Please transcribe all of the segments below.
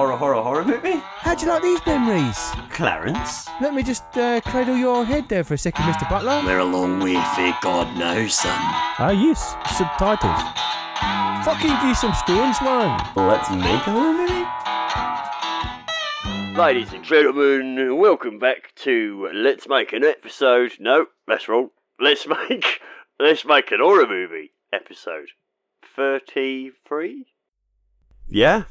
horror, horror, horror movie? How'd you like these memories? Clarence? Let me just uh, cradle your head there for a second, Mr. Butler. We're a long way for God now, son. Ah, yes, subtitles. Fucking give you some stones, man. Let's make a horror movie? Ladies and gentlemen, welcome back to Let's Make an Episode. No, that's wrong. Let's make Let's make an horror movie episode. 33? Yeah.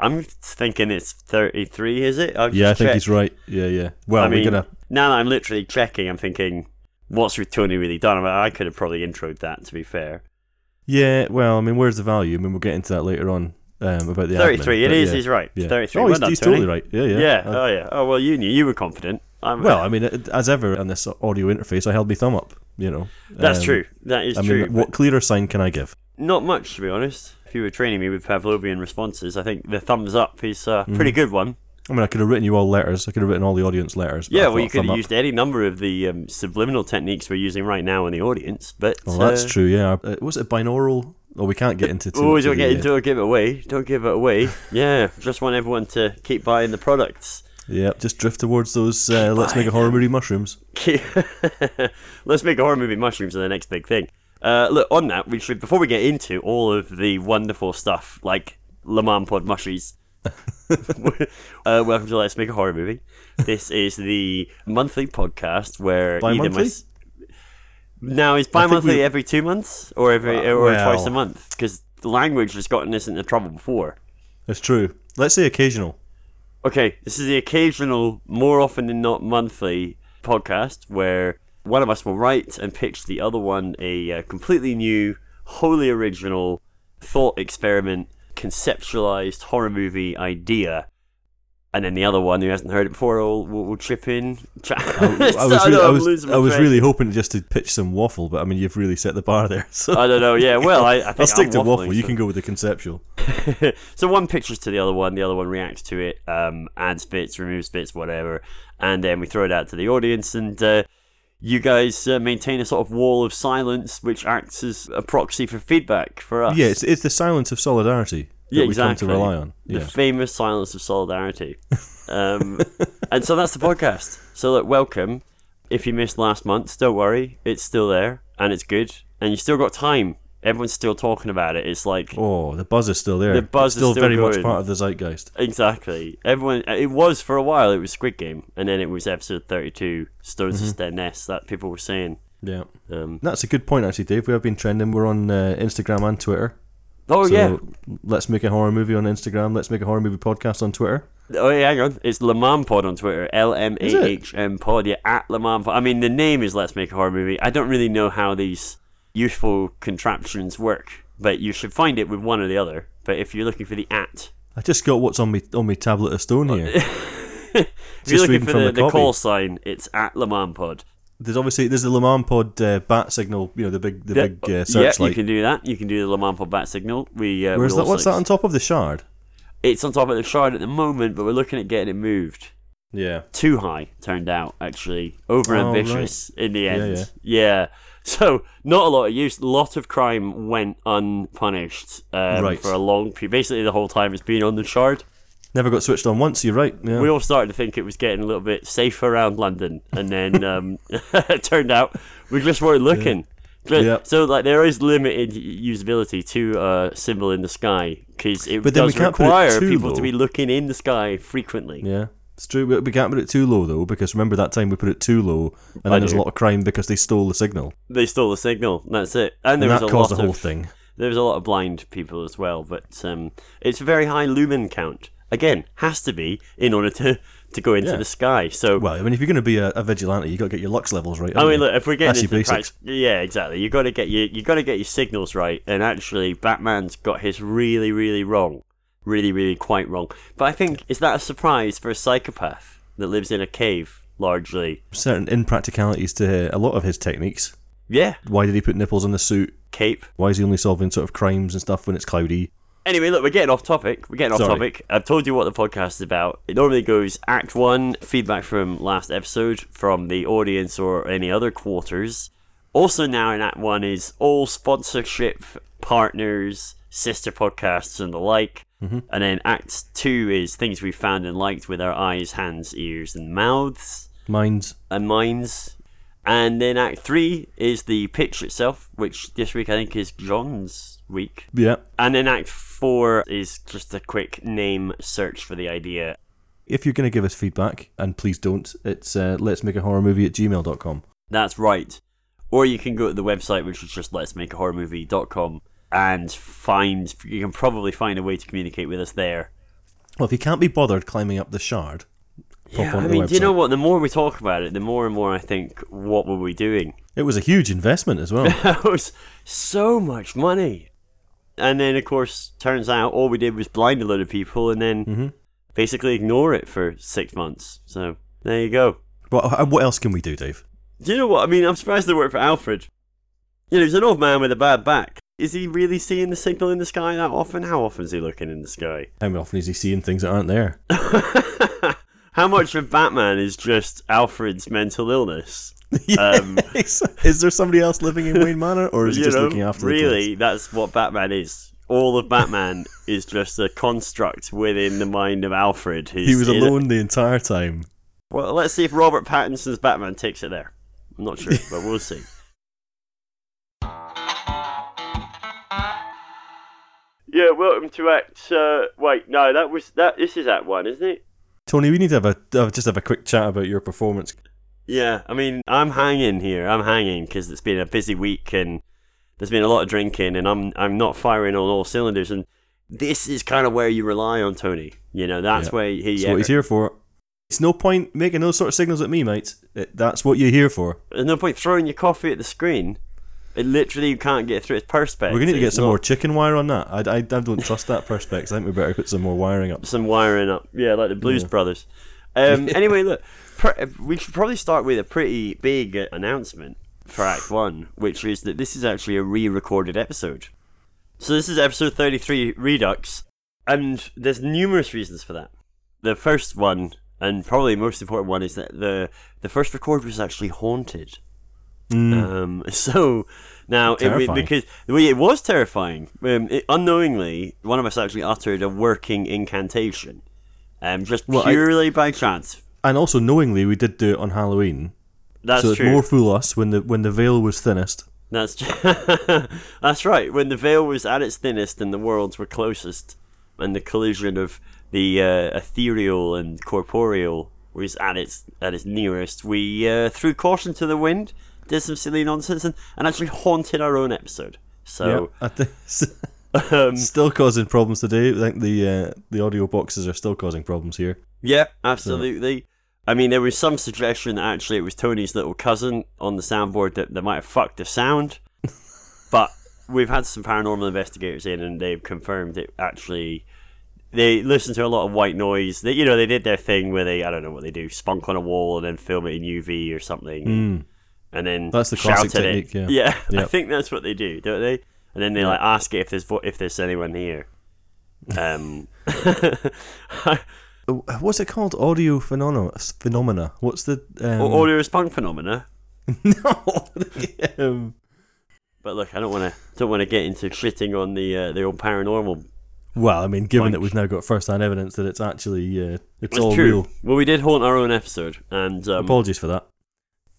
I'm thinking it's 33, is it? I've Yeah, I think checked. he's right. Yeah, yeah. Well, I mean, we're gonna. now that I'm literally checking, I'm thinking, what's with Tony really done? I, mean, I could have probably introed that, to be fair. Yeah, well, I mean, where's the value? I mean, we'll get into that later on um, about the 33, admin, it is, yeah. he's right. Yeah. 33. Oh, he's, he's totally right. Yeah, yeah. Yeah. Uh, oh, yeah. Oh, well, you knew. You were confident. I'm, well, I mean, as ever on this audio interface, I held my thumb up. You know, that's Um, true. That is I true. mean, what clearer sign can I give? Not much, to be honest. If you were training me with Pavlovian responses, I think the thumbs up is a pretty good one. I mean, I could have written you all letters. I could have written all the audience letters. Yeah, well, you could have used any number of the um, subliminal techniques we're using right now in the audience, but Well, that's uh, true. Yeah. Uh, was it binaural? Oh, we can't get into. too Oh, don't get the, into it. Give it away. Don't give it away. yeah, just want everyone to keep buying the products. Yeah, just drift towards those. Uh, let's make a horror movie mushrooms. Let's make a horror movie mushrooms are the next big thing. Uh, look, on that, we should before we get into all of the wonderful stuff like Le Mans Pod mushies. uh, welcome to Let's Make a Horror Movie. This is the monthly podcast where either my now is bi-monthly we- every two months or every Uh, or twice a month because the language has gotten us into trouble before. That's true. Let's say occasional. Okay, this is the occasional, more often than not monthly podcast where one of us will write and pitch the other one a uh, completely new, wholly original thought experiment, conceptualized horror movie idea. And then the other one who hasn't heard it before will, will, will chip in. Cha- I was, I really, I was, I was really hoping just to pitch some waffle, but I mean, you've really set the bar there. So I don't know. Yeah, well, I, I think I'll stick I'm to waffle. waffling, You so- can go with the conceptual. so one pitches to the other one, the other one reacts to it, um, adds bits, removes bits, whatever, and then we throw it out to the audience, and uh, you guys uh, maintain a sort of wall of silence, which acts as a proxy for feedback for us. Yeah, it's, it's the silence of solidarity that Yeah, we exactly. come to rely on. The famous silence of solidarity. Um, and so that's the podcast. So look, welcome. If you missed last month, don't worry, it's still there and it's good, and you still got time. Everyone's still talking about it. It's like Oh, the buzz is still there. The buzz It's is still, still very much part of the zeitgeist. Exactly. Everyone. It was for a while. It was Squid Game, and then it was episode thirty-two, Stones Mm-hmm. of Dead Nest that people were saying. Yeah, Um, that's a good point, actually, Dave. We have been trending. We're on uh, Instagram and Twitter. oh so yeah. let's make a horror movie on Instagram. Let's make a horror movie podcast on Twitter. Oh yeah. Hang on. It's Le Mans Pod on Twitter. L M A H M Pod. Yeah, at Le Mans Pod. I mean, the name is Let's Make a Horror Movie. I don't really know how these useful contraptions work, but you should find it with one or the other. But if you're looking for the at, I just got what's on me on my tablet of stone here. if you're looking for the, the the call sign, it's at Le Mans Pod. There's obviously there's the Le Mans Pod uh, bat signal. You know the big the Yeah, big uh, yeah, you can do that. You can do the Le Mans Pod bat signal. We uh, Where's that? What's that on top of the shard? It's on top of the shard at the moment, but we're looking at getting it moved. Yeah. Too high, turned out, actually. Over Oh, ambitious in the Yeah, end. yeah. Yeah. So, not a lot of use. A lot of crime went unpunished um, Right. for a long period. Basically, the whole time it's been on the shard. Never got switched on once. You're right. Yeah. We all started to think it was getting a little bit safer around London, and then um, it turned out we just weren't looking. But- Yeah. So, like, there is limited usability to a symbol in the sky because it But then we does can't put it require too people to be looking in the sky frequently. yeah. It's true. We, can't put it too low though, because remember that time we put it too low, and I then there's a lot of crime because they stole the signal, They stole the signal. That's it. And and there was that a caused lot the whole of thing. there was a lot of blind people as well. But um, it's a very high lumen count. Again, has to be in order to to go into Yeah. the sky. So Well, I mean, if you're going to be a, a vigilante, you have got to get your lux levels right. I mean, you? look, if we're getting into the practice, yeah, exactly. You got to get your you got to get your signals right. And actually, Batman's got his really, really wrong, really, really quite wrong. But I think is that a surprise for a psychopath that lives in a cave largely? certain impracticalities to a lot of his techniques. Yeah, Why did he put nipples on the suit? cape. Why is he only solving sort of crimes and stuff when it's cloudy? Anyway, look, we're getting off topic. We're getting off Sorry. topic. I've told you what the podcast is about. It normally goes Act 1, feedback from last episode, from the audience or any other quarters. Also, now in Act 1 is all sponsorship, partners, sister podcasts, and the like. Mhm. And then Act Two is things we found and liked with our eyes, hands, ears, and mouths Minds. and minds. And then Act Three is the pitch itself, which this week I think is John's week. Yeah. And then Act Four is just a quick name search for the idea. If you're going to give us feedback, and please don't, it's uh, let's make a horror movie at gmail.com. That's right. Or you can go to the website, which is just let's make a horror movie.com and find, you can probably find a way to communicate with us there. Well, if you can't be bothered climbing up the shard, pop Yeah, I mean, do you know what? The more we talk about it, the more and more I think, what were we doing? It was a huge investment as well. That was so much money. And then, of course, turns out all we did was blind a load of people and then Mhm. basically ignore it for six months. So there you go. but uh, what else can we do, Dave? Do you know what? I mean, I'm surprised they worked for Alfred. You know, he's an old man with a bad back. Is he really seeing the signal in the sky that often? How often is he looking in the sky? How often is he seeing things that aren't there? How much of Batman is just Alfred's mental illness? Um, is, is there somebody else living in Wayne Manor, or is he just know, looking after the really, that's what Batman is. All of Batman is just a construct within the mind of Alfred. Who's He was alone the entire time. Well, let's see if Robert Pattinson's Batman takes it there. I'm not sure, but we'll see. Yeah, welcome to Act. Uh, wait, no, that was that. This is Act One, isn't it? Tony, we need to have a uh, just have a quick chat about your performance. Yeah, I mean, I'm hanging here. I'm hanging because it's been a busy week and there's been a lot of drinking, and I'm I'm not firing on all cylinders. And this is kind of where you rely on Tony. You know, that's Yeah. where he. That's what he's here for. It's no point making those sort of signals at me, mate. It, that's what you're here for. There's no point throwing your coffee at the screen. It literally you can't get through its perspex. We're going to need to get some not- more chicken wire on that. I, I, I don't trust that perspex. I think we better put some more wiring up. some wiring up. Yeah, like the Blues Yeah. Brothers. Um, anyway, look, we should probably start with a pretty big announcement for Act One, which is that this is actually a re-recorded episode. So this is episode thirty-three, Redux, and there's numerous reasons for that. The first one, and probably the most important one, is that the the first record was actually haunted. Um, so now, it, because well, it was terrifying. Um, it, unknowingly, one of us actually uttered a working incantation, um, just Well, I- purely by chance. And also, knowingly, we did do it on Halloween. That's so true. more fool us when the when the veil was thinnest. That's that's right. When the veil was at its thinnest and the worlds were closest, and the collision of the uh, ethereal and corporeal was at its at its nearest, we uh, threw caution to the wind, did some silly nonsense, and, and actually haunted our own episode. So, I think um, still causing problems today. I think the uh, the audio boxes are still causing problems here. yeah, absolutely. I mean, there was some suggestion that actually it was Tony's little cousin on the soundboard that, that might have fucked the sound. but we've had some paranormal investigators in and they've confirmed it actually. They listened to a lot of white noise. They, you know, they did their thing where they, I don't know what they do, spunk on a wall and then film it in UV or something. Mm. And then That's the classic technique, It. yeah. I Yep. think that's what they do, don't they? And then they like ask it if there's vo- if there's anyone here. Um, Uh, What's it called? Audio phenomena. Phenomena. What's the um, audio response phenomena. no? um, But look, I don't want to don't want to get into shitting on the uh, the old paranormal. well, I mean, given that we've now got first-hand evidence that it's actually uh, it's It's all true. real. Well, we did haunt our own episode, and um, Apologies for that.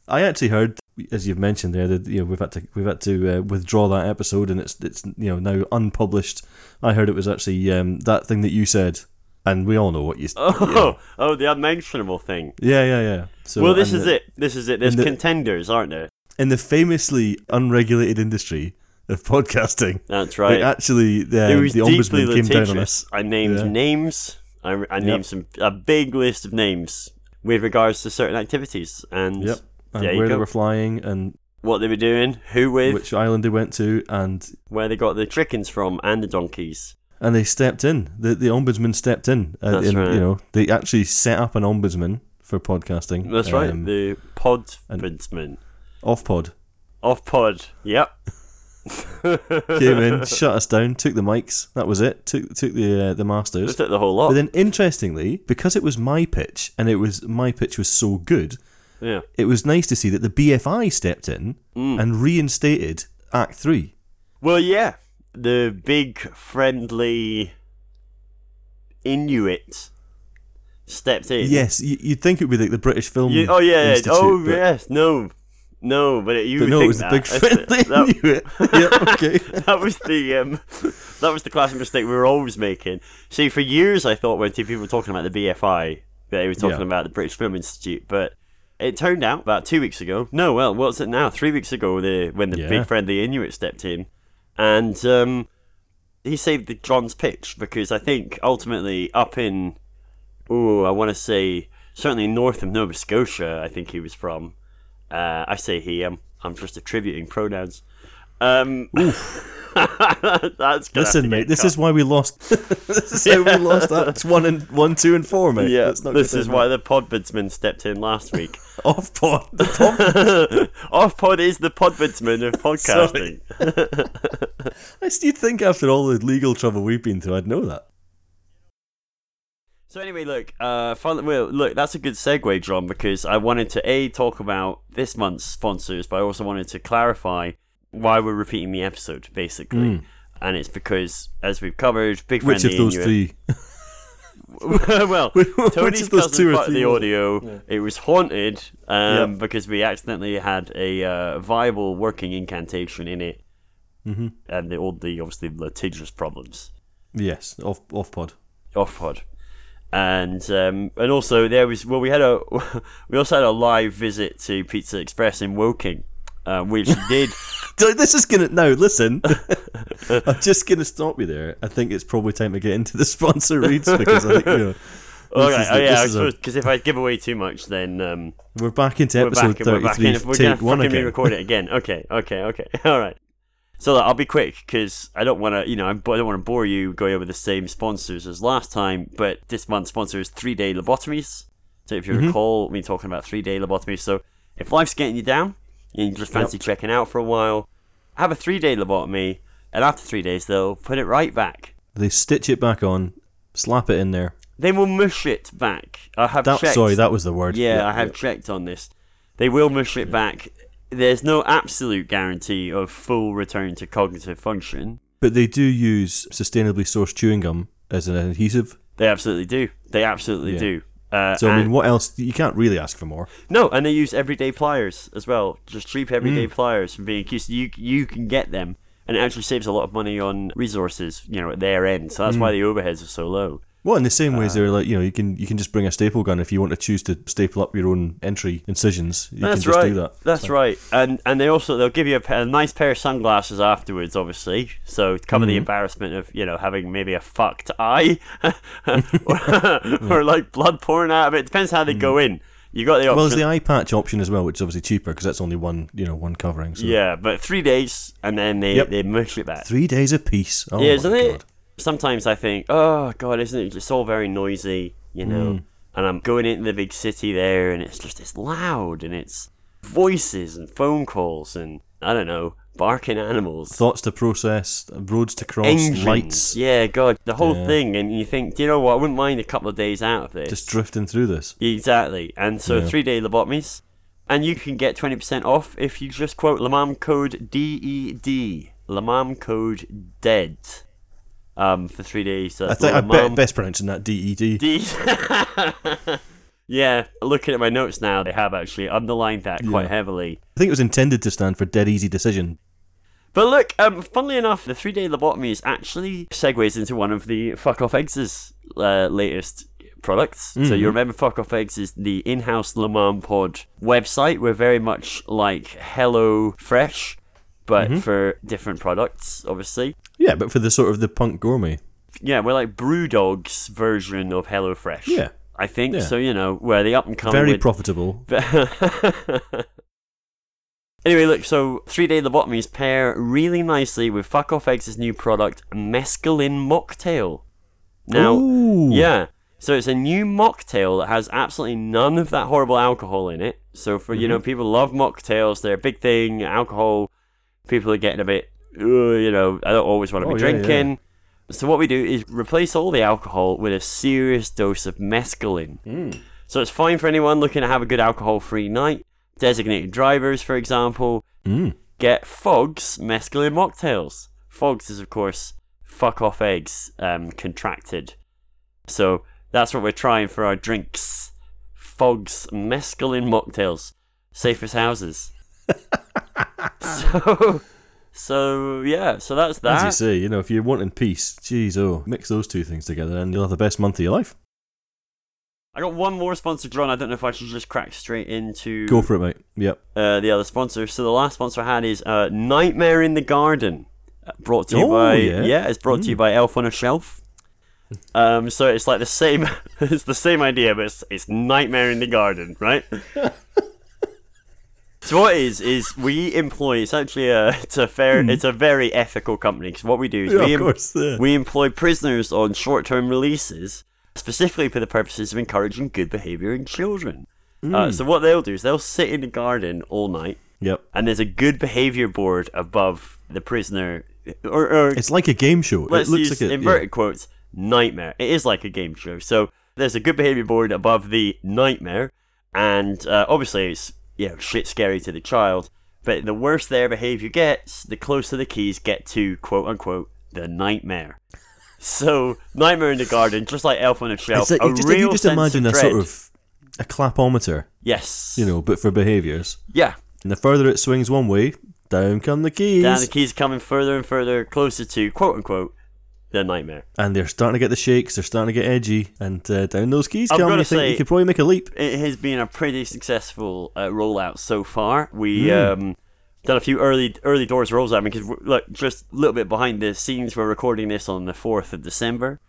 I actually heard, as you've mentioned there, that you know we've had to we've had to uh, withdraw that episode, and it's it's you know now unpublished. I heard it was actually um, that thing that you said, and we all know what you. oh, oh, the unmentionable thing. Yeah, yeah, yeah. So, well, this is the- it. This is it. There's the- contenders, aren't there? in the famously unregulated industry of podcasting. That's Like, right. actually, the, it the deeply ombudsman came down on us. I named Yeah. names. I, I named some a big list of names with regards to certain activities, and Yep. And there you where they go. were flying, and what they were doing, who with, which island they went to, and where they got the chickens from, and the donkeys. and they stepped in. The the ombudsman stepped in. Uh, That's and, right. You know, they actually set up an ombudsman for podcasting. That's right. um, The podbudsman. off pod Off pod. Yep. came in, shut us down, took the mics. That was it. Took took the uh, the masters. Just took the whole lot. But then, interestingly, because it was my pitch, and it was my pitch was so good, yeah. it was nice to see that the BFI stepped in Mm. and reinstated Act Three. Well, yeah. The big friendly Inuit stepped in. Yes, you, you'd think it would be like the British Film. You- oh yeah. Institute, oh yes, no, no, but it, you But no, it was the that. big friendly Inuit. yeah, okay. that was the um, that was the classic mistake we were always making. See, for years I thought when two people were talking about the BFI that they were talking Yeah. about the British Film Institute, but it turned out about two weeks ago. No, well, what's it now? Three weeks ago, the when the Yeah. big friendly Inuit stepped in, and um, he saved the John's pitch because I think ultimately up in oh, I want to say certainly north of Nova Scotia. I think he was from. Uh, I say he. I'm I'm just attributing pronouns. Um, that's Listen, mate, this cut. is why we lost. this is how we lost that. It's one and one, two, and four, mate. yeah. This is why the podbidsman stepped in last week. off pod. The pod. Off pod is the podbidsman of podcasting. I still think after all the legal trouble we've been through, I'd know that. So anyway, look, uh, fun, well, look, that's a good segue, John, because I wanted to a talk about this month's sponsors, but I also wanted to clarify why we're repeating the episode, basically. And it's because, as we've covered, Big Hmm. Which Friendly of those Inuit- three? well, Which Tony's of those cousin two or fucked three the was it? audio. It was haunted um, Yep. because we accidentally had a uh, viable working incantation in it, mm-hmm. and the, all the obviously litigious problems Yes, off off pod. off pod. And um, and also there was well we had a we also had a live visit to Pizza Express in Woking, uh, which did So This is gonna now listen. I'm just gonna stop you there. I think it's probably time to get into the sponsor reads because I think you know. okay is oh yeah because if I give away too much then um, We're back into we're episode back we're back 33. in we're gonna take one again. re-record it again okay okay okay all right so I'll be quick because I don't want to you know I don't want to bore you going over the same sponsors as last time but this month's sponsor is three day lobotomies so if you Mm-hmm. recall me talking about three day lobotomies so if life's getting you down and you just fancy checking out for a while have a three day lobotomy and after three days they'll put it right back They stitch it back on, slap it in there. they will mush it back I have That, checked sorry, that was the word. Yeah, I have checked on this. They will mush it back. There's no absolute guarantee of full return to cognitive function. But they do use sustainably sourced chewing gum as an adhesive. They absolutely do. They absolutely do. Uh, So I mean, what else? You can't really ask for more. no, and they use everyday pliers as well. Just cheap everyday Mm. pliers from being accused. You you can get them, and it actually saves a lot of money on resources. You know, at their end. So that's Mm. why the overheads are so low. Well, in the same way as Uh, they're like, you know, you can you can just bring a staple gun if you want to choose to staple up your own entry incisions. You That's can just right. do that. That's right. And and they also they'll give you a, a nice pair of sunglasses afterwards, obviously. So to cover the Mm-hmm. embarrassment of you know having maybe a fucked eye, or, or like blood pouring out of it. Depends how they go in. You got the option. Mm. Well, there's the eye patch option as well, which is obviously cheaper because that's only one, you know, one covering. So. yeah, but three days and then they Yep. they mush it back. Three days of peace. Oh yeah, isn't it? Sometimes I think, oh god, isn't it just all very noisy, you know? Mm. And I'm going into the big city there, and it's just it's loud, and it's voices and phone calls, and I don't know, barking animals, Thoughts to process, roads to cross, engines. lights, Yeah, god, the whole Yeah. thing, and you think, do you know what? I wouldn't mind a couple of days out of this. just drifting through this. Exactly. And so Yeah. three day lobotomies. And you can get 20% off if you just quote Lamam code DED. Lamam code DEAD. Um, for three days. So I think I Lamam bet best pronouncing that D E D. D. yeah, looking at my notes now, they have actually underlined that quite Yeah. heavily. I think it was intended to stand for dead easy decision. But look, um, funnily enough, the three day lobotomies actually segues into one of the Fuck Off Eggs' uh, latest products. So you remember Fuck Off Eggs is the in house Le Mans Pod website. We're very much like Hello Fresh, but for different products, obviously. Yeah, but for the sort of the punk gourmet. Yeah, we're like Brewdog's version of Hello Fresh. Yeah. I think Yeah. so. You know, where the up and coming Very with profitable. anyway, look, so three day lobotomies pair really nicely with Fuck Off Eggs' new product, Mescaline Mocktail. Now, Ooh. yeah, so it's a new mocktail that has absolutely none of that horrible alcohol in it. So for you know, Mm-hmm. people love mocktails; they're a big thing. Alcohol, people are getting a bit, You know, I don't always want to Oh, be yeah, drinking. So what we do is replace all the alcohol with a serious dose of mescaline. Mm. So it's fine for anyone looking to have a good alcohol-free night. Designated drivers, for example, Mm. get Fogs mescaline mocktails. Fogs is, of course, fuck off eggs um, contracted. So that's what we're trying for our drinks. Fogs, mescaline mocktails, safest houses. so, so yeah, so that's that. As you say, you know, if you're wanting peace, geez, oh, mix those two things together and you'll have the best month of your life. I got one more sponsor, John. I don't know if I should just crack straight into Go for it, mate. Yep. uh, the other sponsor. So the last sponsor I had is uh, Nightmare in the Garden, brought to you Oh, by yeah. it's brought to you by Elf on a Shelf. Um, so it's like the same, it's the same idea, but it's, it's Nightmare in the Garden, right? so what it is is we employ. It's actually a it's a fair it's a very ethical company because what we do is Hmm. Yeah, we em- course, yeah. we employ prisoners on short term releases specifically for the purposes of encouraging good behavior in children. Hmm. Uh, so what they'll do is they'll sit in the garden all night Yep. and there's a good behavior board above the prisoner or, or It's like a game show. let's it looks use like a, inverted quotes nightmare it is like a game show so there's a good behavior board above the nightmare and uh, obviously it's you know shit scary to the child. But the worse their behavior gets the closer the keys get to quote unquote the nightmare. So nightmare in the garden just like elf on a shelf It's like, a just, real you just sense imagine of a sort of a clapometer, yes. you know, but for behaviours. yeah. And the further it swings one way, down come the keys. down the keys coming further and further closer to quote unquote the nightmare and they're starting to get the shakes, they're starting to get edgy, and uh, down those keys I've come. gotta You think you could probably make a leap. it has been a pretty successful uh, rollout so far. We Hmm. um, done a few early early doors rolls out because look, just a little bit behind the scenes. We're recording this on the fourth of December,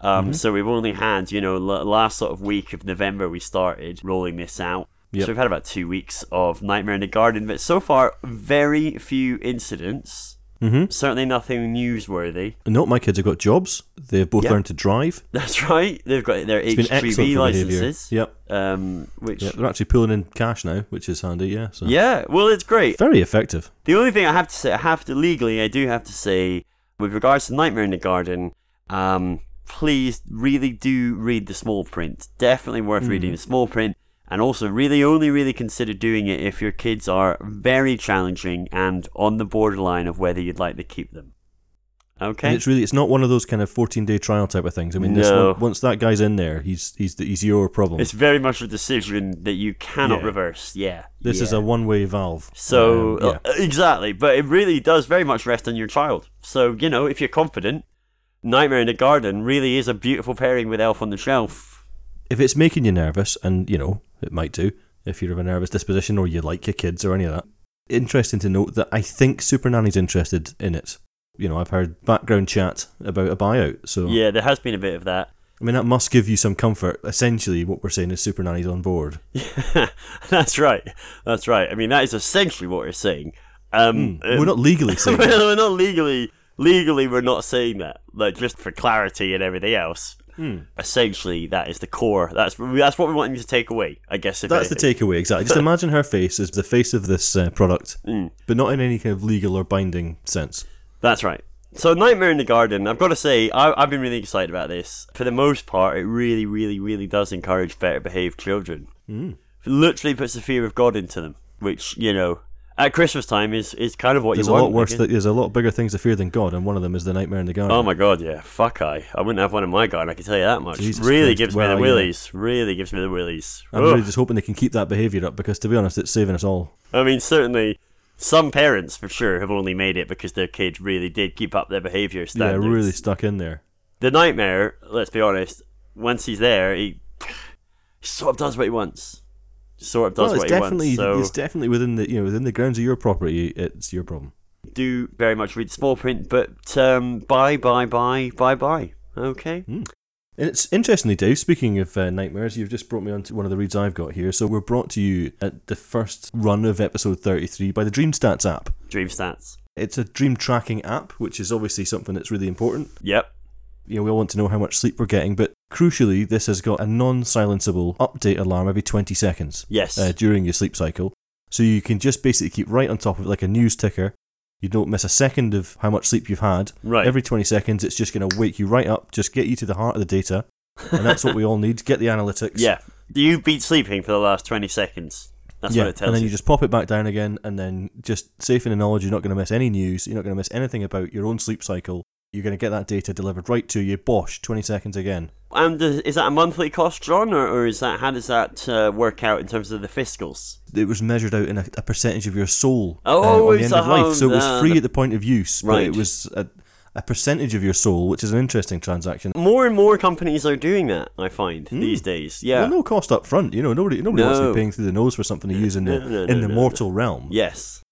um, Mm-hmm. so we've only had you know l- last sort of week of November we started rolling this out. Yep. So we've had about two weeks of Nightmare in the Garden, but so far very few incidents. Mm-hmm. Certainly nothing newsworthy. No, my kids have got jobs. They've both Yeah. learned to drive. That's right. They've got their It's been excellent HGV licenses. Yep. Um, which Yep. They're actually pulling in cash now, which is handy. Yeah. So yeah, well, it's great. very effective. The only thing I have to say, I have to legally, I do have to say, with regards to Nightmare in the Garden, um, please really do read the small print. Definitely worth reading the small print, and also really only really consider doing it if your kids are very challenging and on the borderline of whether you'd like to keep them. And Okay. it's really it's not one of those kind of fourteen day trial type of things. I mean, this No. one, once that guy's in there, he's he's he's your problem. It's very much a decision that you cannot Yeah. reverse. Yeah. this is a one way valve. So Um, yeah. uh, exactly, but it really does very much rest on your child. So you know, if you're confident, Nightmare in the Garden really is a beautiful pairing with Elf on the Shelf. if it's making you nervous, and you know it might do if you're of a nervous disposition or you like your kids or any of that. Interesting to note that I think Super Nanny's interested in it. You know, I've heard background chat about a buyout, so Yeah, there has been a bit of that. I mean that must give you some comfort. Essentially, what we're saying is Super Nanny's on board. Yeah, That's right. That's right. I mean, that is essentially what we're saying. Um, we're not legally saying that. we're not legally. Legally, we're not saying that. Like just for clarity and everything else. Hmm. Essentially, that is the core. That's that's what we want you to take away. I guess. If That's the takeaway, exactly. Just imagine her face as the face of this uh, product, Mm. but not in any kind of legal or binding sense. That's right. So, Nightmare in the Garden, I've got to say, I, I've been really excited about this. For the most part, it really, really, really does encourage better behaved children. Mm. It literally puts the fear of God into them, which, you know, at Christmas time is, is kind of what There's you a lot worse. That, there's a lot bigger things to fear than God, and one of them is the nightmare in the garden. Oh my god, yeah. Fuck I. I wouldn't have one in my garden, I can tell you that much. Jesus really Christ. gives Well, me the yeah. willies. Really gives me the willies. I'm Ugh. really just hoping they can keep that behaviour up because, to be honest, it's saving us all. I mean, certainly, some parents, for sure, have only made it because their kids really did keep up their behaviour standards. Yeah, really stuck in there. the nightmare, let's be honest, once he's there, he, he sort of does what he wants. Sort of does well, what it's he definitely wants. So it's definitely within the you know within the grounds of your property. It's your problem. do very much read small print, but um, bye, bye, bye, bye, bye. Okay. And it's interestingly, Dave. Speaking of uh, nightmares, you've just brought me onto one of the reads I've got here. So we're brought to you at the first run of episode 33 by the Dream Stats app. Dream stats. It's a dream tracking app, which is obviously something that's really important. Yep. You know, we all want to know how much sleep we're getting, but crucially, this has got a non-silenceable update alarm every 20 seconds Yes. uh, during your sleep cycle. So you can just basically keep right on top of it like a news ticker. You don't miss a second of how much sleep you've had. right. Every 20 seconds, it's just going to wake you right up, just get you to the heart of the data. And that's what we all need. Get the analytics. yeah. You've been sleeping for the last 20 seconds. That's yeah, what it tells you. and then you. you just pop it back down again, and then just safe in the knowledge you're not going to miss any news, you're not going to miss anything about your own sleep cycle, You're going to get that data delivered right to you. Bosh, 20 seconds again. And uh, is that a monthly cost, John, or, or is that how does that uh, work out in terms of the fiscals? It was measured out in a, a percentage of your soul Oh, uh, on the end of life. So it was uh, free at the point of use, right. but it was a, a percentage of your soul, which is an interesting transaction. More and more companies are doing that. I find these days. Yeah. Well, no cost up front. You know, nobody nobody wants to be paying through the nose for something to use in the No, no, in no, the no, mortal realm. Yes.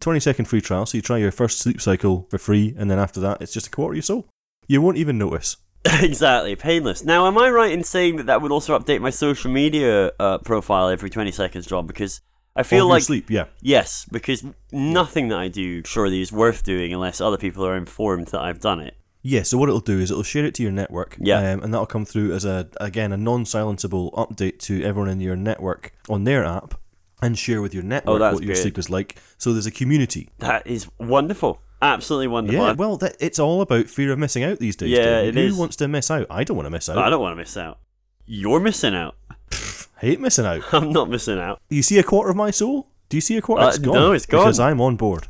20 second free trial, so you try your first sleep cycle for free, and then after that, it's just a quarter of your soul. You won't even notice. exactly. Painless. Now, am I right in saying that that would also update my social media uh, profile every 20 seconds, John? Because I feel like sleep, yeah. yes, because nothing that I do surely is worth doing unless other people are informed that I've done it. Yeah, so what it'll do is it'll share it to your network, Yeah. um, and that'll come through as a again a non-silenceable update to everyone in your network on their app, and share with your network Oh, what your sleep is like. So there's a community. That is wonderful. Absolutely wonderful. Yeah, well, that, it's all about fear of missing out these days. Yeah, it Who is. wants to miss out? I don't want to miss out. I don't want to miss out. You're missing out. hate missing out. I'm not missing out. You see a quarter of my soul? Do you see a quarter? Uh, it's gone. no, it's gone. Because I'm on board.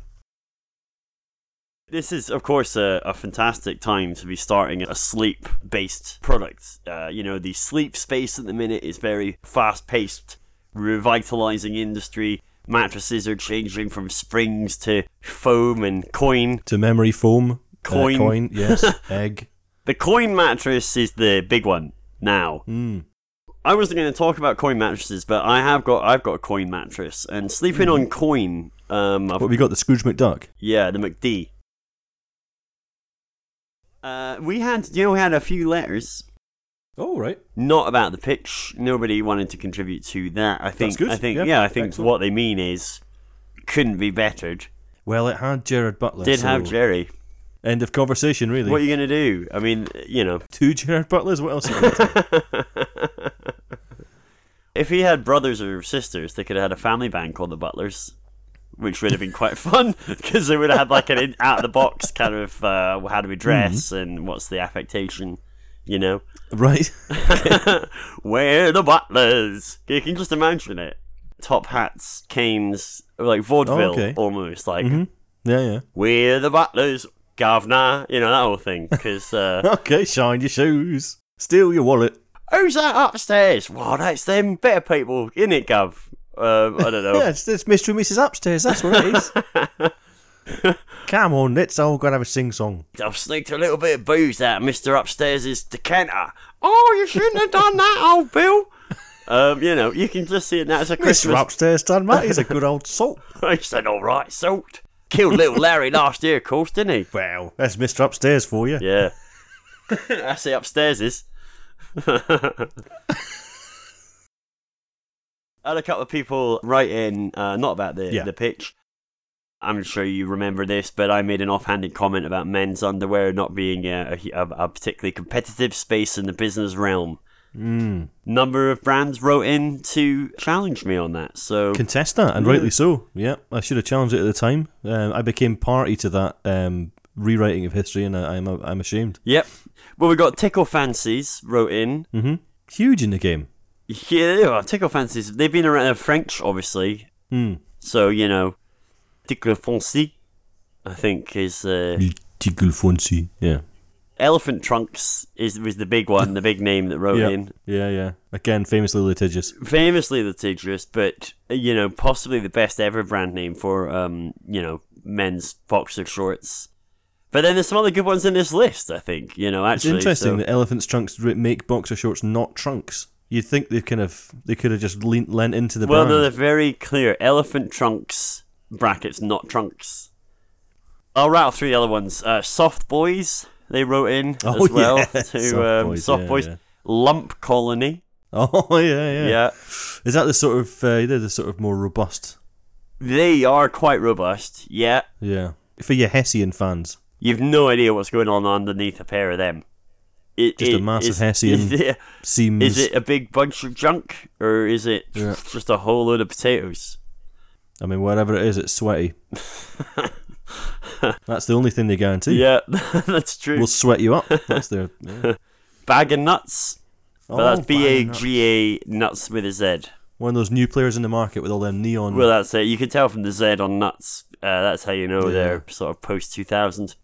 This is, of course, a, a fantastic time to be starting a sleep based product. Uh, you know, the sleep space at the minute is very fast paced, revitalizing industry. Mattresses are changing from springs to foam and coin. To memory foam. uh, Coin. coin, yes. Egg. The coin mattress is the big one now. Mm. I wasn't going to talk about coin mattresses, but I have got I've got a coin mattress and sleeping on coin. Um, I've What we got? The Scrooge McDuck. Yeah, the McD. Uh, we had, you know, we had a few letters, Oh, right. not about the pitch. Nobody wanted to contribute to that. I think, good. I think, Yeah, yeah, I think excellent. what they mean is couldn't be bettered. Well, it had Jared Butler. Did so have Jerry. End of conversation, really. What are you gonna do? I mean, you know, Two Jared Butlers? What else? If he had brothers or sisters, they could have had a family band called the Butlers. Which would have been quite fun because they would have had like an out of the box kind of uh, how do we dress and what's the affectation, you know. right. We're the butlers. You can just imagine it. Top hats, canes, like vaudeville Oh, okay. almost. Like, Yeah, yeah. we're the butlers, governor, you know, that whole thing. Because, uh, Okay, shine your shoes. Steal your wallet. who's that upstairs? Well, that's them better people, in it, Gov? Uh, I don't know. Yeah, it's, it's Mr. and Mrs. Upstairs. That's what it is. Come on, let's all go and have a sing song. I've sneaked a little bit of booze out of Mr. Upstairs' decanter. Oh, you shouldn't have done that, old Bill. Um, you know, you can just see it now. It's a Mr. Upstairs done, mate. He's a good old salt. He said, all right, salt. Killed little Larry last year, of course, didn't he? Well, that's Mr. Upstairs for you. Yeah. That's the upstairs is. I had a couple of people write in, uh, not about the, Yeah. the pitch. I'm sure you remember this, but I made an offhanded comment about men's underwear not being a, a, a particularly competitive space in the business realm. Mm. Number of brands wrote in to challenge me on that. So Contest that, and Yeah. rightly so. Yeah, I should have challenged it at the time. Um, I became party to that um, rewriting of history, and I, I'm I'm ashamed. Yep. Well, we got Tickle Fancies wrote in. hmm Huge in the game. Yeah, Tickle Fancies. They've been around uh, French, obviously. Hmm. So you know, Tickle Fancy, I think is uh, Tickle. Yeah. Elephant Trunks is was the big one, the big name that wrote Yeah. in. Yeah, yeah. Again, famously litigious. Famously litigious, but you know, possibly the best ever brand name for um, you know, men's boxer shorts. But then there's some other good ones in this list. I think you know actually, It's interesting so- that elephants' trunks make boxer shorts not trunks. You'd think they kind of they could have just leant, lent into the well, brand. no, they're very clear. Elephant Trunks brackets, not trunks. I'll rattle through the other ones. Uh, Soft Boys, they wrote in Oh, as well yeah. to Soft um, Boys, Soft yeah, Boys. yeah. Lump Colony, oh yeah, yeah, yeah. Is that the sort of uh, they're the sort of more robust? They are quite robust. Yeah, Yeah. For your Hessian fans. you've no idea what's going on underneath a pair of them. It, Just a it- massive is- Hessian Is it, Seems is it a big bunch of junk or is it Yeah. just a whole load of potatoes? I mean, whatever it is, it's sweaty. That's the only thing they guarantee. Yeah, that's true. We'll sweat you up. That's their. Yeah. Bag of nuts. But Oh, that's B A G A nuts with a Z. One of those new players in the market with all them neon. Well, that's it. You can tell from the Z on nuts. Uh, that's how you know Yeah. they're sort of post 2000.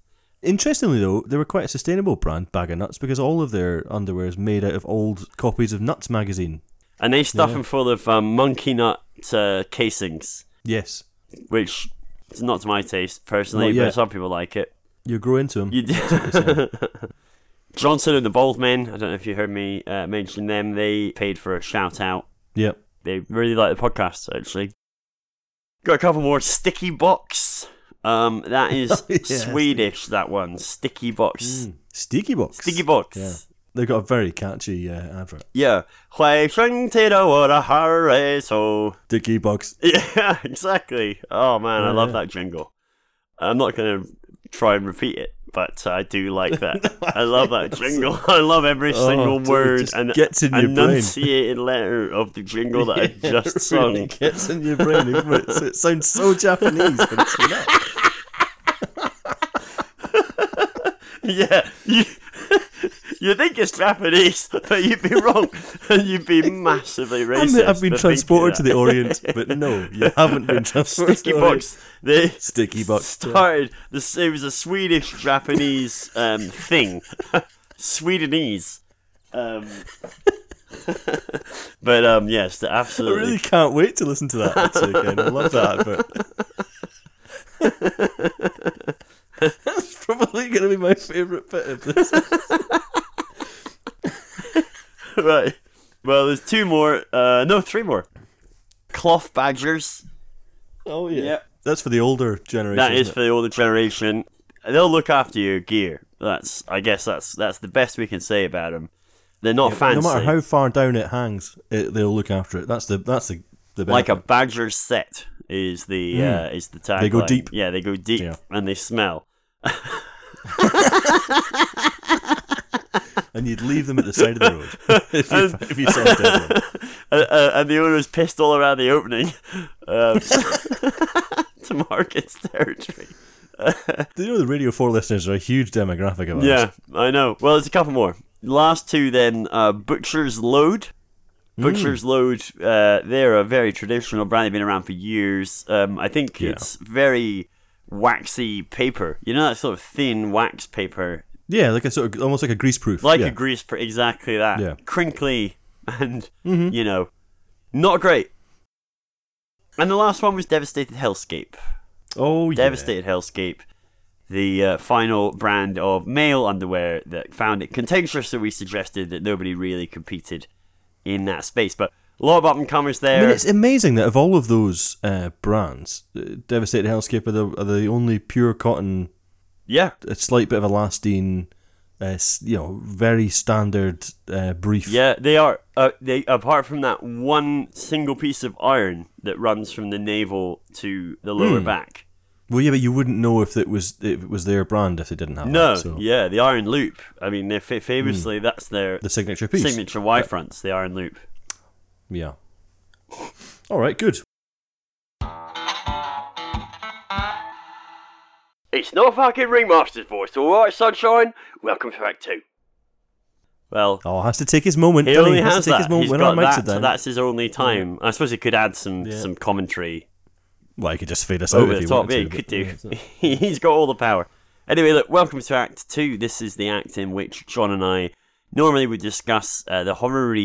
Interestingly, though, they were quite a sustainable brand, Bag of Nuts, because all of their underwear is made out of old copies of Nuts magazine. And they stuff Yeah. them full of um, monkey nut uh, casings, Yes, which is not to my taste personally, but some people like it. you grow into them. You did. Johnson and the Bald Men. I don't know if you heard me uh, mention them. They paid for a shout out. Yep. They really like the podcast, actually. Got a couple more. Sticky Box. Um, that is Yeah, Swedish. That one. Sticky Box. Mm. Sticky Box. Sticky Box. Yeah. They've got a very catchy uh, advert. Yeah. 回声 till the water hurry so. Sticky Box. Yeah, exactly. Oh man, I love that jingle. I'm not gonna try and repeat it, but I do like that. I love that jingle. I love every Oh, single dude, it word just and gets in your brain. enunciated letter of the jingle that I just it sung. really gets in your brain. even it sounds so Japanese, but it's not. yeah, you, you think it's Japanese, but you'd be wrong, and you'd be massively I racist. I've been transported to the Orient, but no, you haven't been transported Sticky to the box. They Sticky box. started. This it was a Swedish Japanese um, thing, Swedenese. Um, but um, yes, the I really can't wait to listen to that actually again. I love that advert. That's probably going to be my favourite bit of this. right. Well, there's two more. Uh, no, three more. Cloth badgers. Oh yeah. Yep. That's for the older generation. That is isn't for the older generation. They'll look after your gear. That's, I guess, that's that's the best we can say about them. They're not it? fancy. No matter how far down it hangs, it, they'll look after it. That's the that's the the like a badger set is the uh, is the tag. They go deep. Yeah, they go deep Yeah. and they smell. and you'd leave them at the side of the road if you if you saw a dead one. uh, uh, and the owner's pissed all around the opening um, to mark its territory. Do you know the Radio Four listeners are a huge demographic of ours? Yeah, I know. Well, there's a couple more. Last two then, uh, Butcher's Load. Hmm. Butcher's Load, uh, they're a very traditional brand. They've been around for years. Um, I think Yeah. it's very waxy paper. You know that sort of thin wax paper, Yeah, like a sort of almost like a grease proof. like yeah. a grease, pr- exactly that. Yeah. Crinkly and Mhm. you know, not great. And the last one was Devastated Hellscape. Oh yeah. Devastated Hellscape, the uh, final brand of male underwear that found it contentious, that we suggested that nobody really competed in that space. But a lot of up and comers there. I mean, it's amazing that of all of those uh, brands, uh, Devastated Hellscape are the, are the only pure cotton, yeah, a slight bit of elastine, uh, you know, very standard uh, brief. yeah, they are. Uh, they apart from that one single piece of iron that runs from the navel to the lower Hmm. back. Well, yeah, but you wouldn't know if it was if it was their brand if they didn't have it. No, that. So yeah, the iron loop. I mean, they're fa- famously that's their the signature piece. signature Y fronts. The iron loop. Yeah. All right, good. It's not fucking Ringmaster's voice, alright, sunshine? Welcome to Act 2. Well, Oh, has to take his moment. he doesn't only Has has to take that. his moment He's when got our that, so that's his only time. I suppose he could add some Yeah. some commentary Well, he could just fade us out over if the he top. wanted Yeah, to, he could but, do. yeah, He's got all the power. Anyway, look, welcome to Act 2. This is the act in which John and I normally would discuss uh, the horror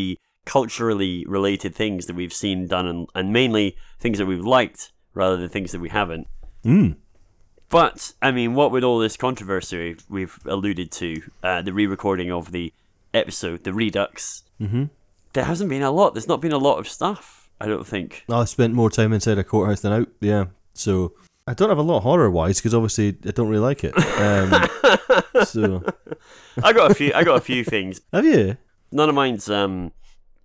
culturally related things that we've seen done, and, and mainly things that we've liked rather than things that we haven't. Mm. But I mean, what with all this controversy we've alluded to, uh, the re-recording of the episode, the Redux, Mm-hmm. there hasn't been a lot. There's not been a lot of stuff. I don't think. I spent more time inside a courthouse than out. Yeah, so I don't have a lot horror wise because obviously I don't really like it. Um, so I got a few. I got a few things. have you? None of mine's um,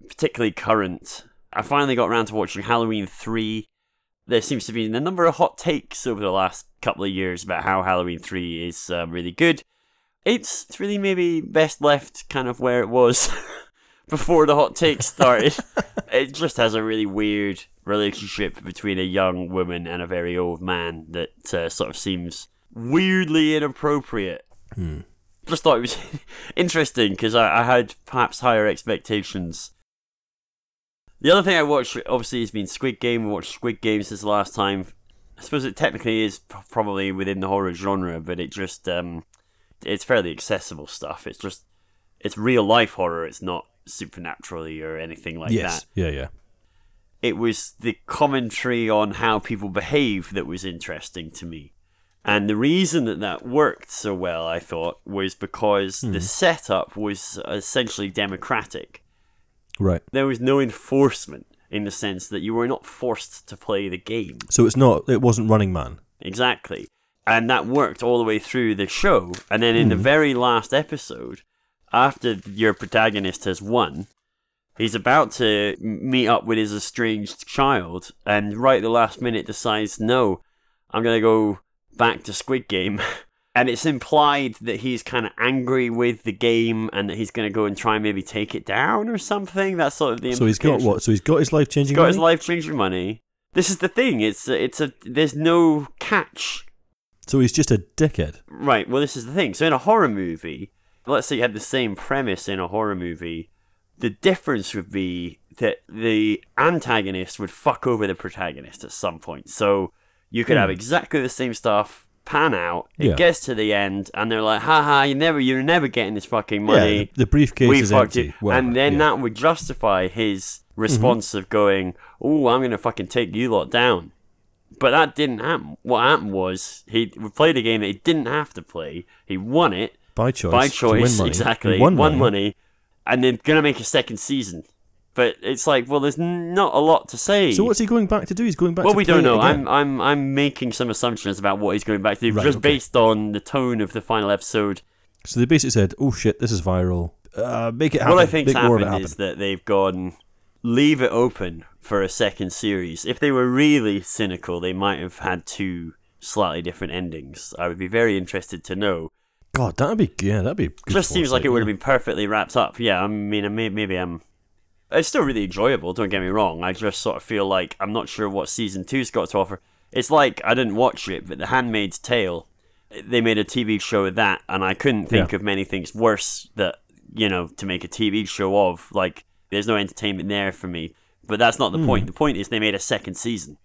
particularly current. I finally got around to watching Halloween three. There seems to be a number of hot takes over the last couple of years about how Halloween three is um, really good. It's it's really maybe best left kind of where it was before the hot takes started. it just has a really weird relationship between a young woman and a very old man that uh, sort of seems weirdly inappropriate. Just thought it was interesting because I, I had perhaps higher expectations. The other thing I watched, obviously, has been Squid Game. We watched Squid Game since the last time. I suppose it technically is probably within the horror genre, but it just um, it's fairly accessible stuff. It's just it's real life horror. It's not supernaturally or anything like yes. that. Yeah, yeah. It was the commentary on how people behave that was interesting to me. And the reason that that worked so well, I thought, was because the setup was essentially democratic. Right. There was no enforcement in the sense that you were not forced to play the game. So it's not. It wasn't Running Man. Exactly. And that worked all the way through the show. And then in the hmm. very last episode, after your protagonist has won, he's about to meet up with his estranged child, and right at the last minute decides, no, I'm going to go back to Squid Game. And it's implied that he's kind of angry with the game and that he's going to go and try and maybe take it down or something. That's sort of the So he's got what? So he's got his life changing. Got his life changing money. This is the thing. It's a, it's a there's no catch So he's just a dickhead. Right, well, this is the thing. So, in a horror movie, let's say you had the same premise in a horror movie, the difference would be that the antagonist would fuck over the protagonist at some point. So, you could have hmm. exactly the same stuff pan out, it Yeah. gets to the end, and they're like, haha, you never, you're never getting this fucking Yeah, money. the, the briefcase we is empty. Whatever, And then yeah. that would justify his response of going, oh, I'm going to fucking take you lot down. But that didn't happen. What happened was he played a game that he didn't have to play. He won it by choice. by choice, exactly. He won, won money. money. and they're gonna make a second season. But it's like, well, there's not a lot to say. So what's he going back to do? He's going back. well, to we don't know. I'm I'm I'm making some assumptions about what he's going back to do, Right, just okay. based on the tone of the final episode. So they basically said, "Oh shit, this is viral. Uh, make it happen. What I think's make more happened happen." is that they've gone leave it open for a second series. If they were really cynical, they might have had two slightly different endings. I would be very interested to know. God, that'd be yeah, that'd be. Just seems like it would have been perfectly wrapped up. Yeah, I mean, maybe I'm. It's still really enjoyable. Don't get me wrong. I just sort of feel like I'm not sure what season two's got to offer. It's like I didn't watch it, but The Handmaid's Tale, they made a TV show of that, and I couldn't think Yeah. of many things worse that you know to make a TV show of. Like, there's no entertainment there for me. But that's not the Hmm. point. The point is they made a second season.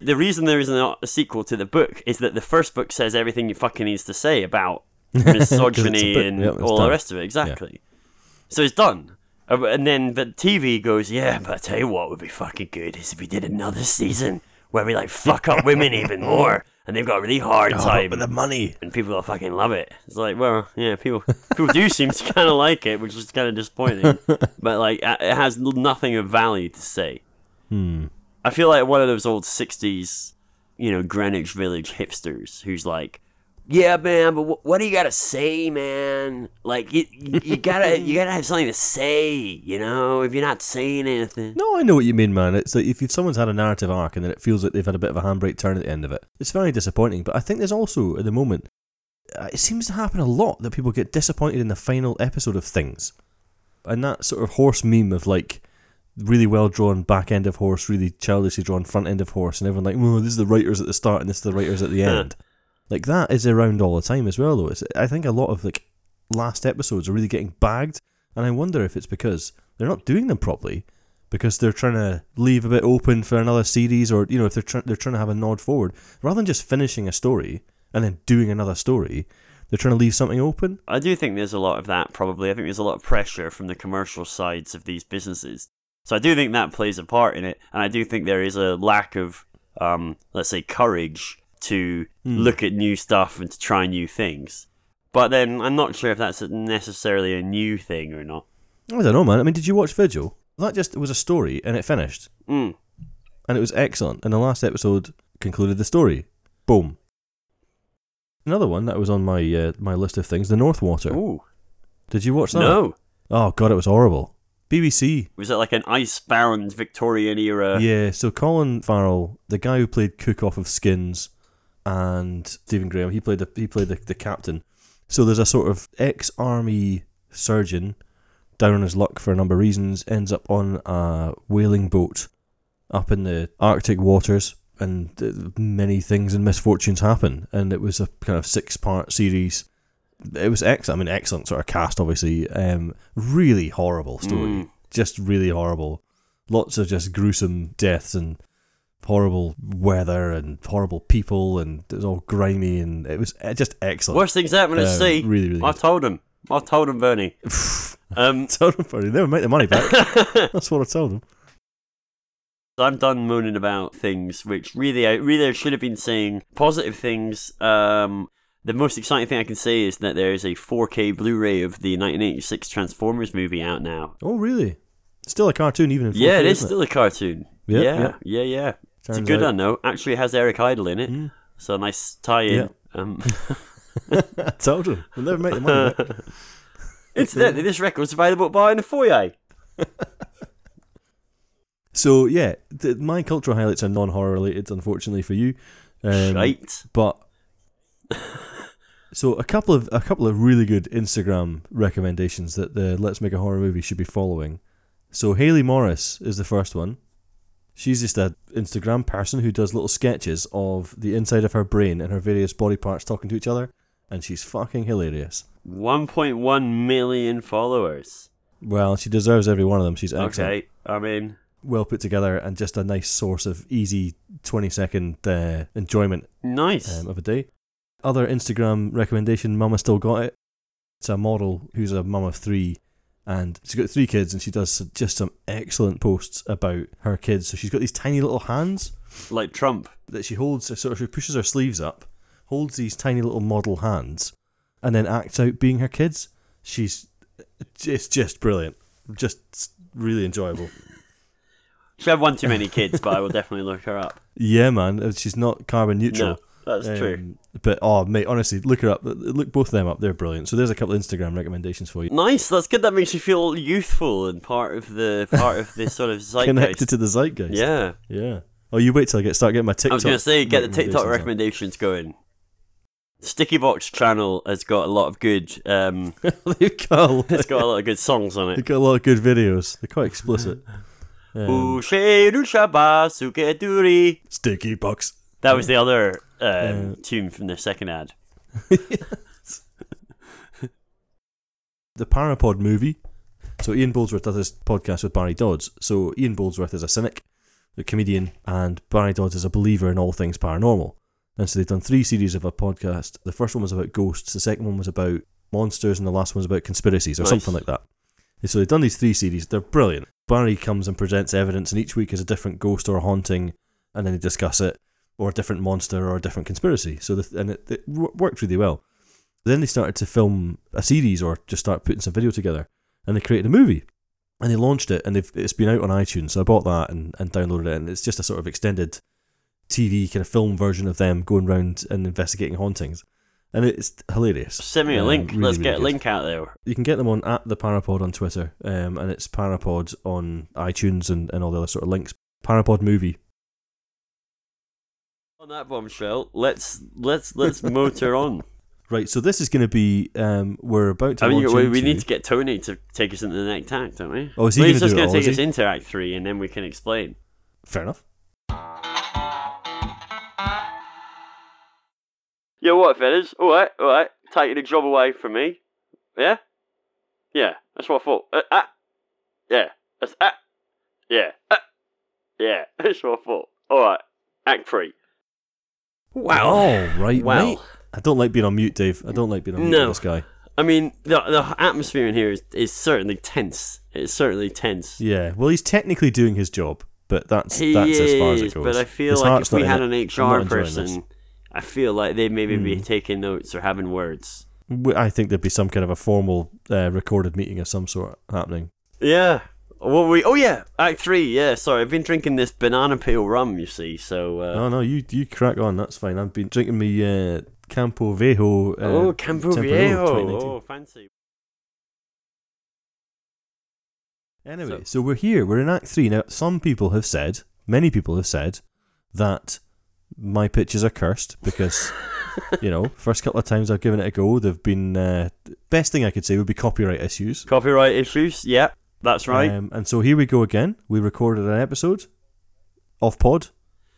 The reason there isn't a sequel to the book is that the first book says everything you fucking needs to say about misogyny and Yeah, all the rest of it. Exactly. So it's done. Uh, And then, the TV goes, yeah, but I tell you what would be fucking good is if we did another season where we like fuck up women even more and they've got a really hard time but the money. and people will fucking love it. It's like, well, yeah, people people do seem to kind of like it, which is kind of disappointing. but like, uh, it has nothing of value to say. Hmm. I feel like one of those old '60s, you know, Greenwich Village hipsters who's like, "Yeah, man, but wh- what do you gotta say, man? Like, you, you, you gotta you gotta have something to say, you know? If you're not saying anything, No, I know what you mean, man. It's like if someone's had a narrative arc and then it feels like they've had a bit of a handbrake turn at the end of it, it's very disappointing. But I think there's also at the moment, uh, it seems to happen a lot that people get disappointed in the final episode of things, and that sort of horse meme of like really well drawn back end of horse, really childishly drawn front end of horse, and everyone like, oh, this is the writers at the start and this is the writers at the end. Like that is around all the time as well, though. It's, I think a lot of like last episodes are really getting bagged, and I wonder if it's because they're not doing them properly because they're trying to leave a bit open for another series, or you know, if they're trying they're trying to have a nod forward rather than just finishing a story and then doing another story. They're trying to leave something open. I do think there's a lot of that. Probably, I think there's a lot of pressure from the commercial sides of these businesses. So I do think that plays a part in it, and I do think there is a lack of, um, let's say, courage to look at new stuff and to try new things. But then I'm not sure if that's necessarily a new thing or not. I don't know, man. I mean, did you watch Vigil? That just was a story and it finished, Mm. and it was excellent. And the last episode concluded the story. Boom. Another one that was on my uh, my list of things, The North Water. Ooh, Did you watch that? no. Oh god, it was horrible. BBC. Was it like an ice-bound Victorian era? Yeah, so Colin Farrell, the guy who played Cook off of Skins, and Stephen Graham, he played the he played the, the captain. So there's a sort of ex-army surgeon down on his luck for a number of reasons, ends up on a whaling boat up in the Arctic waters, and many things and misfortunes happen. And it was a kind of six-part series. It was excellent. I mean, excellent sort of cast, obviously. Um, really horrible story, Mm. just really horrible. Lots of just gruesome deaths and horrible weather and horrible people, and it was all grimy, and it was uh, just excellent. Worst things happening to Um, see. really, really I good. told him. I told him, Bernie. um, told him, buddy, never make the money back. That's what I told him. I'm done moaning about things which really, I really I should have been saying positive things. Um, the most exciting thing I can say is that there is a 4K Blu-ray of the 1986 Transformers movie out now. Oh, really? Still a cartoon, even in 4K, yeah, it is still a cartoon. Yeah, yeah, yeah. yeah, yeah. It's a good one though. Actually, it has Eric Idle in it, Mm. so a nice tie-in. Yeah. Um, I told him. We'll never make the money back. incidentally, this record's available to buy in the foyer. So, yeah, my cultural highlights are non horror related, unfortunately for you. Um, Shite. But so a couple of a couple of really good Instagram recommendations that the Let's Make a Horror Movie should be following. So Haley Morris is the first one. She's just a Instagram person who does little sketches of the inside of her brain and her various body parts talking to each other, and she's fucking hilarious. 1.1 million followers. Well, she deserves every one of them. She's excellent. Okay, I mean, well put together, and just a nice source of easy twenty second uh, enjoyment nice. um, of a day. Other Instagram recommendation, Mama Still Got It. It's a model who's a mum of three, and she's got three kids, and she does just some excellent posts about her kids. So she's got these tiny little hands like Trump. that she holds, uh, sort of she pushes her sleeves up, holds these tiny little model hands, and then acts out being her kids. She's, uh, it's just brilliant, just really enjoyable. She had one too many kids, but I will definitely look her up. Yeah, man, uh, she's not carbon neutral. No, that's um, true. But oh, mate, honestly, look her up. Look both of them up. They're brilliant. So there's a couple of Instagram recommendations for you. Nice. That's good. That makes you feel youthful and part of the part of this sort of zeitgeist. Connected to the zeitgeist. yeah. yeah. Oh, you wait till I get start getting my TikTok. I was gonna say, get the TikTok recommendations going. Sticky Box channel has got a lot of good. Um, they've got a, it's got a lot of good songs on they've it. got a lot of good videos. They're quite explicit. Um, Usheru shaba suketuri. sticky box. That was the other um, tune from the second ad. The Parapod movie. So Ian Boldsworth does this podcast with Barry Dodds. So Ian Boldsworth is a cynic, a comedian, and Barry Dodds is a believer in all things paranormal. And so they've done three series of a podcast. The first one was about ghosts, the second one was about monsters, and the last one was about conspiracies or Nice. something like that. And so they've done these three series. They're brilliant. Barry comes and presents evidence, and each week is a different ghost or haunting, and then they discuss it, or a different monster or a different conspiracy. So the, and it, it worked really well. Then they started to film a series or just start putting some video together, and they created a movie, and they launched it, and they've, it's been out on iTunes. So I bought that and, and downloaded it, and it's just a sort of extended TV kind of film version of them going around and investigating hauntings, and it's hilarious. Send me a Um, link. really, Let's really get a link out there. You can get them on at the Parapod on Twitter, um, and it's Parapod on iTunes and, and all the other sort of links. Parapod movie. On that bombshell, let's let's let's motor on. Right, so this is going to be um, we're about to I mean, we, we need to get Tony to take us into the next act, don't we? Oh, is he Well, he's just going to take us he? into Act Three, and then we can explain. Fair enough. Yeah, what, fellas? All right, all right. Taking the job away from me. Yeah, yeah. That's what I thought. Uh, ah, yeah. That's ah, yeah, ah, yeah. That's what I thought. All right. Act Three. Wow. All right, Wow. mate. I don't like being on mute, Dave. I don't like being on mute No. with this guy. I mean, the the atmosphere in here is, is certainly tense. It's certainly tense. Yeah, well, he's technically doing his job, but that's He that's is, as far as it goes. but I feel His like if we had an HR person. I feel like they'd maybe be Hmm. taking notes or having words. I think there'd be some kind of a formal uh, recorded meeting of some sort happening. Yeah. What we? Oh yeah, Act Three. Yeah, sorry, I've been drinking this banana peel rum. You see, so. Uh, no, no, you you crack on. That's fine. I've been drinking me uh, Campo Viejo. Uh, oh, Campo Viejo. Oh, fancy. Anyway, So- so, we're here. We're in Act Three now. Some people have said, many people have said, that my pitches are cursed because, you know, first couple of times I've given it a go, they've been. Uh, best thing I could say would be copyright issues. Copyright issues. Yeah, that's right. Um, and so here we go again. We recorded an episode of Pod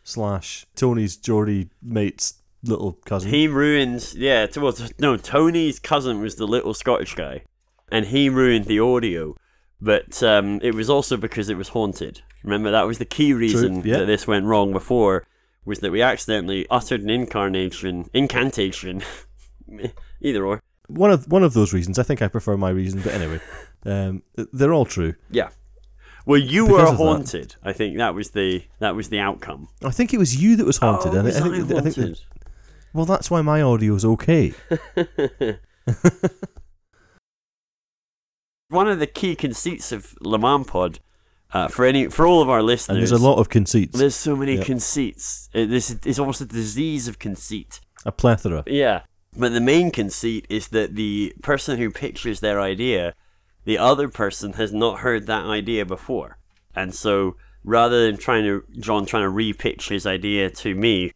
slash Tony's Geordie mate's little cousin. he ruins. Yeah. t- Well, t- no, Tony's cousin was the little Scottish guy, and he ruined the audio but um, it was also because it was haunted. Remember, that was the key reason yeah. that this went wrong before, was that we accidentally uttered an incarnation, incantation, either or. One of one of those reasons. I think I prefer my reason, but anyway, um, they're all true. Yeah. Well, you Because were of that. haunted. I think that was the that was the outcome. I think it was you that was haunted. Oh, and was I I think, I think that- well, that's why my audio is okay. One of the key conceits of Le Mans Pod, uh, for any for all of our listeners, And there's a lot of conceits, There's so many conceits. It, this is, it's almost a disease of conceit. a plethora. Yeah. But the main conceit is that the person who pictures their idea, the other person has not heard that idea before. And so rather than trying to John trying to repitch his idea to me,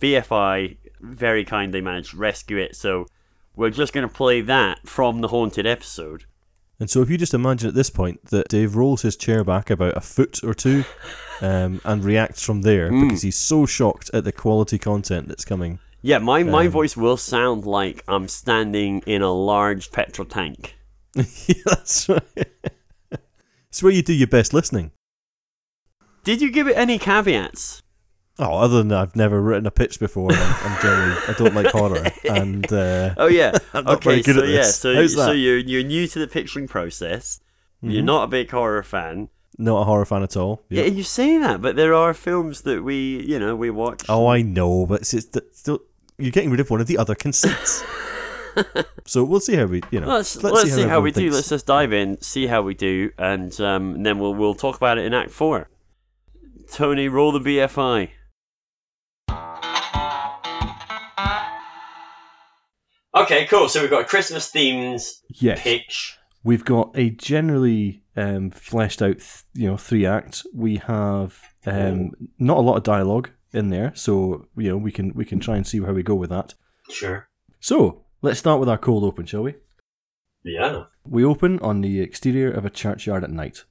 BFI very kindly managed to rescue it. So we're just going to play that from the haunted episode. And so, if you just imagine at this point that Dave rolls his chair back about a foot or two, um, and reacts from there Hmm. because he's so shocked at the quality content that's coming. Yeah, my, my Um, voice will sound like I'm standing in a large petrol tank. yeah, that's right. it's where you do your best listening. Did you give it any caveats? Oh, other than I've never written a pitch before, I'm, I'm generally I don't like horror, and uh, Oh yeah. I'm not okay, very good so at yeah, this. so How's so that? Mm-hmm. you're you're new to the picturing process. You're not a big horror fan. not a horror fan at all. Yeah. Yep. you say that, but there are films that we, you know, we watch. Oh, I know, but it's, it's still you're getting rid of one of the other conceits. so we'll see how we, you know, Let's let's, see, how, we everyone do. Let's just dive in, see how we do, and um, then we'll we'll talk about it in Act Four. Tony, roll the BFI. Okay, cool. So we've got a Christmas themed Yes, pitch. we've got a generally um, fleshed out, th- you know, three acts. We have um, not a lot of dialogue in there, so you know we can we can try and see how we go with that. Sure. So let's start with our cold open, shall we? Yeah. We open on the exterior of a churchyard at night.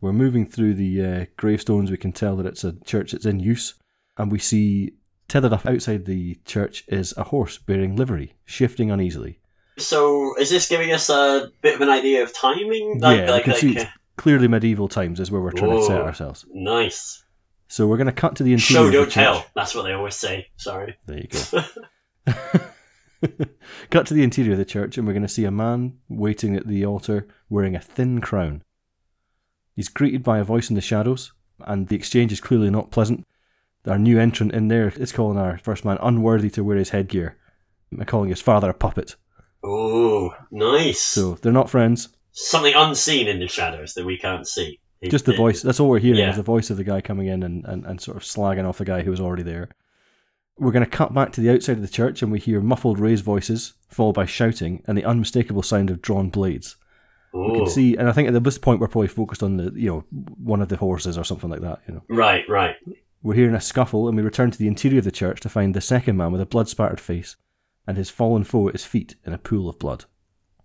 We're moving through the uh, gravestones. We can tell that it's a church that's in use, and we see tethered up outside the church is a horse bearing livery, shifting uneasily. So is this giving us a bit of an idea of timing? yeah, we can see it's clearly medieval times is where we're trying to set ourselves. nice. So we're going to cut to the interior. Show of the don't tell. That's what they always say. Sorry. There you go. Cut to the interior of the church, and we're going to see a man waiting at the altar wearing a thin crown. He's greeted by a voice in the shadows, and the exchange is clearly not pleasant. Our new entrant in there is calling our first man unworthy to wear his headgear, and calling his father a puppet. Oh, nice. So they're not friends. Something unseen in the shadows that we can't see. Just the voice. That's all we're hearing Yeah. is the voice of the guy coming in and, and, and sort of slagging off the guy who was already there. We're going to cut back to the outside of the church and we hear muffled raised voices, followed by shouting and the unmistakable sound of drawn blades. We Oh, can see, and I think at this point we're probably focused on the, you know, one of the horses or something like that. You know, right, right. we're hearing a scuffle, and we return to the interior of the church to find the second man with a blood spattered face and his fallen foe at his feet in a pool of blood.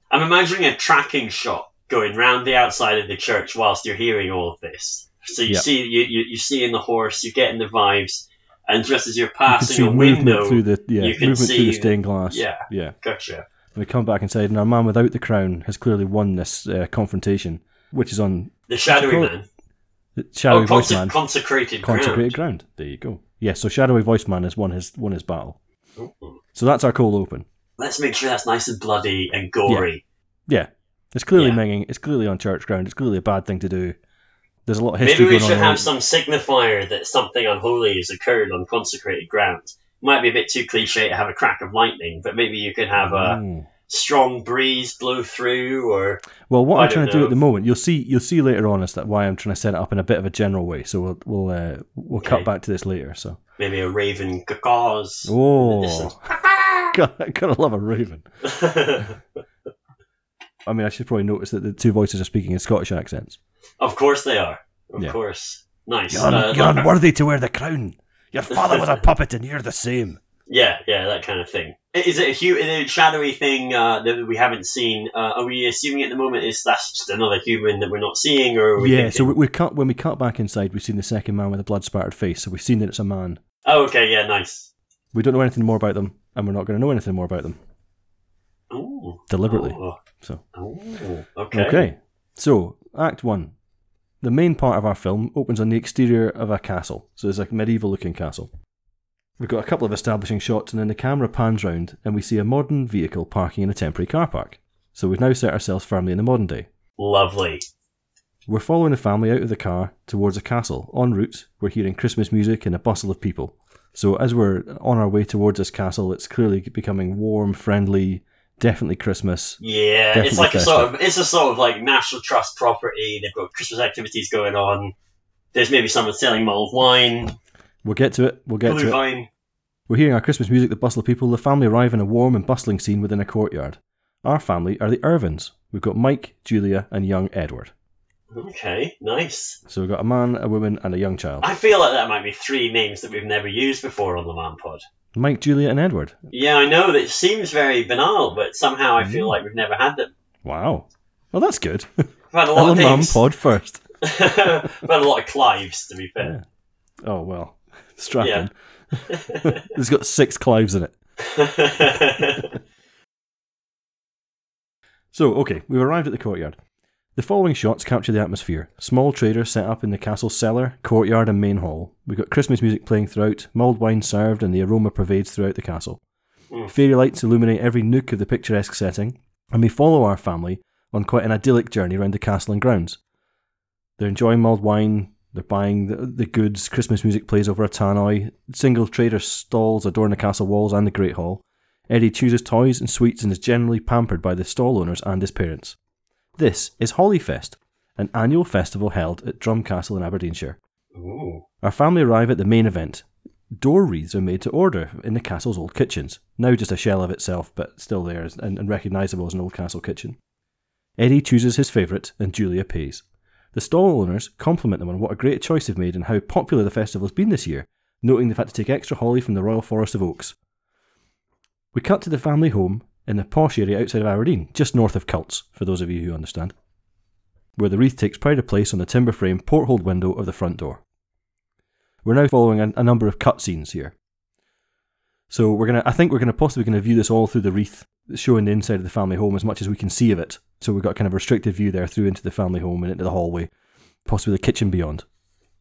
I'm imagining a tracking shot going round the outside of the church whilst you're hearing all of this. So you Yeah. see, you, you you see in the horse, you're getting the vibes, and just as you're You passing see a movement window, through the yeah you can movement through the stained glass. yeah. yeah. gotcha. We come back inside, and our man without the crown has clearly won this uh, confrontation, which is on The shadowy man. the shadowy oh, voice conse- man, consecrated, consecrated ground. ground. There you go. Yeah, so shadowy voice man has won his won his battle. Ooh. So that's our cold open. Let's make sure that's nice and bloody and gory. Yeah, it's clearly Yeah. minging. It's clearly on church ground. It's clearly a bad thing to do. There's a lot of history Maybe we should have some signifier that something unholy has occurred on consecrated ground. Might be a bit too cliche to have a crack of lightning, but maybe you could have a Mm. strong breeze blow through, or Well, what I I'm trying don't to do at the moment, you'll see. You'll see later on is that why I'm trying to set it up in a bit of a general way. So we'll we'll uh, we'll Okay. cut back to this later. So maybe a raven cacaws. oh, God, gotta love a raven. I mean, I should probably notice that the two voices are speaking in Scottish accents. Of course they are. Of Yeah. course. Nice. You're, Uh, you're unworthy to wear the crown. Your father was a puppet, and you're the same. yeah, yeah, that kind of thing. Is it a, hu- a shadowy thing uh, that we haven't seen? Uh, are we assuming at the moment is that's just another human that we're not seeing, or are we Yeah. So thinking- we, we cut when we cut back inside, we've seen the second man with a blood spattered face. So we've seen that it's a man. Oh, okay, yeah, nice. We don't know anything more about them, and we're not going to know anything more about them Ooh. deliberately. Oh, So oh, okay. okay. So, Act 1. The main part of our film opens on the exterior of a castle. So, it's like a medieval looking castle. We've got a couple of establishing shots, and then the camera pans round, and we see a modern vehicle parking in a temporary car park. So, we've now set ourselves firmly in the modern day. Lovely. We're following the family out of the car towards a castle. En route, we're hearing Christmas music and a bustle of people. So, as we're on our way towards this castle, it's clearly becoming warm, friendly, definitely Christmas. Yeah, it's Definitely like a sort of it's a sort of like National Trust property. They've got Christmas activities going on. There's maybe someone selling mulled wine, We'll get to it. We'll get to blue it. vine. We're hearing our Christmas music, the bustle of people. The family arrive in a warm and bustling scene within a courtyard. Our family are the Irvines. We've got Mike, Julia, and young Edward. Okay, nice. So we've got a man, a woman, and a young child. I feel like that might be three names that we've never used before on the Man Pod. Mike, Julia, and Edward. Yeah, I know that it seems very banal, but somehow I Mm. feel like we've never had them. Wow. Well, that's good. We've had a lot of names. Pod first. we've had a lot of Clives, to be fair. Oh, well. Strapping. it's got six Clives in it. So, okay, we've arrived at the courtyard. The following shots capture the atmosphere. Small traders set up in the castle's cellar, courtyard, and main hall. We've got Christmas music playing throughout, mulled wine served, and the aroma pervades throughout the castle. Mm. Fairy lights illuminate every nook of the picturesque setting, and we follow our family on quite an idyllic journey around the castle and grounds. They're enjoying mulled wine, they're buying the, the goods, Christmas music plays over a tannoy, single trader stalls adorn the castle walls and the Great Hall. Eddie chooses toys and sweets and is generally pampered by the stall owners and his parents. This is Hollyfest, an annual festival held at Drumcastle in Aberdeenshire. Ooh. Our family arrive at the main event. Door wreaths are made to order in the castle's old kitchens, now just a shell of itself, but still there and, and recognisable as an old castle kitchen. Eddie chooses his favourite, and Julia pays. The stall owners compliment them on what a great choice they've made and how popular the festival has been this year, noting they've had to take extra holly from the Royal Forest of Oaks. We cut to the family home in the posh area outside of Aberdeen, just north of Cults, for those of you who understand, where the wreath takes pride of place on the timber frame porthole window of the front door. We're now following a, a number of cutscenes here. So we're gonna, I think we're gonna possibly gonna view this all through the wreath, showing the inside of the family home as much as we can see of it. So we've got kind of restricted view there through into the family home and into the hallway, possibly the kitchen beyond.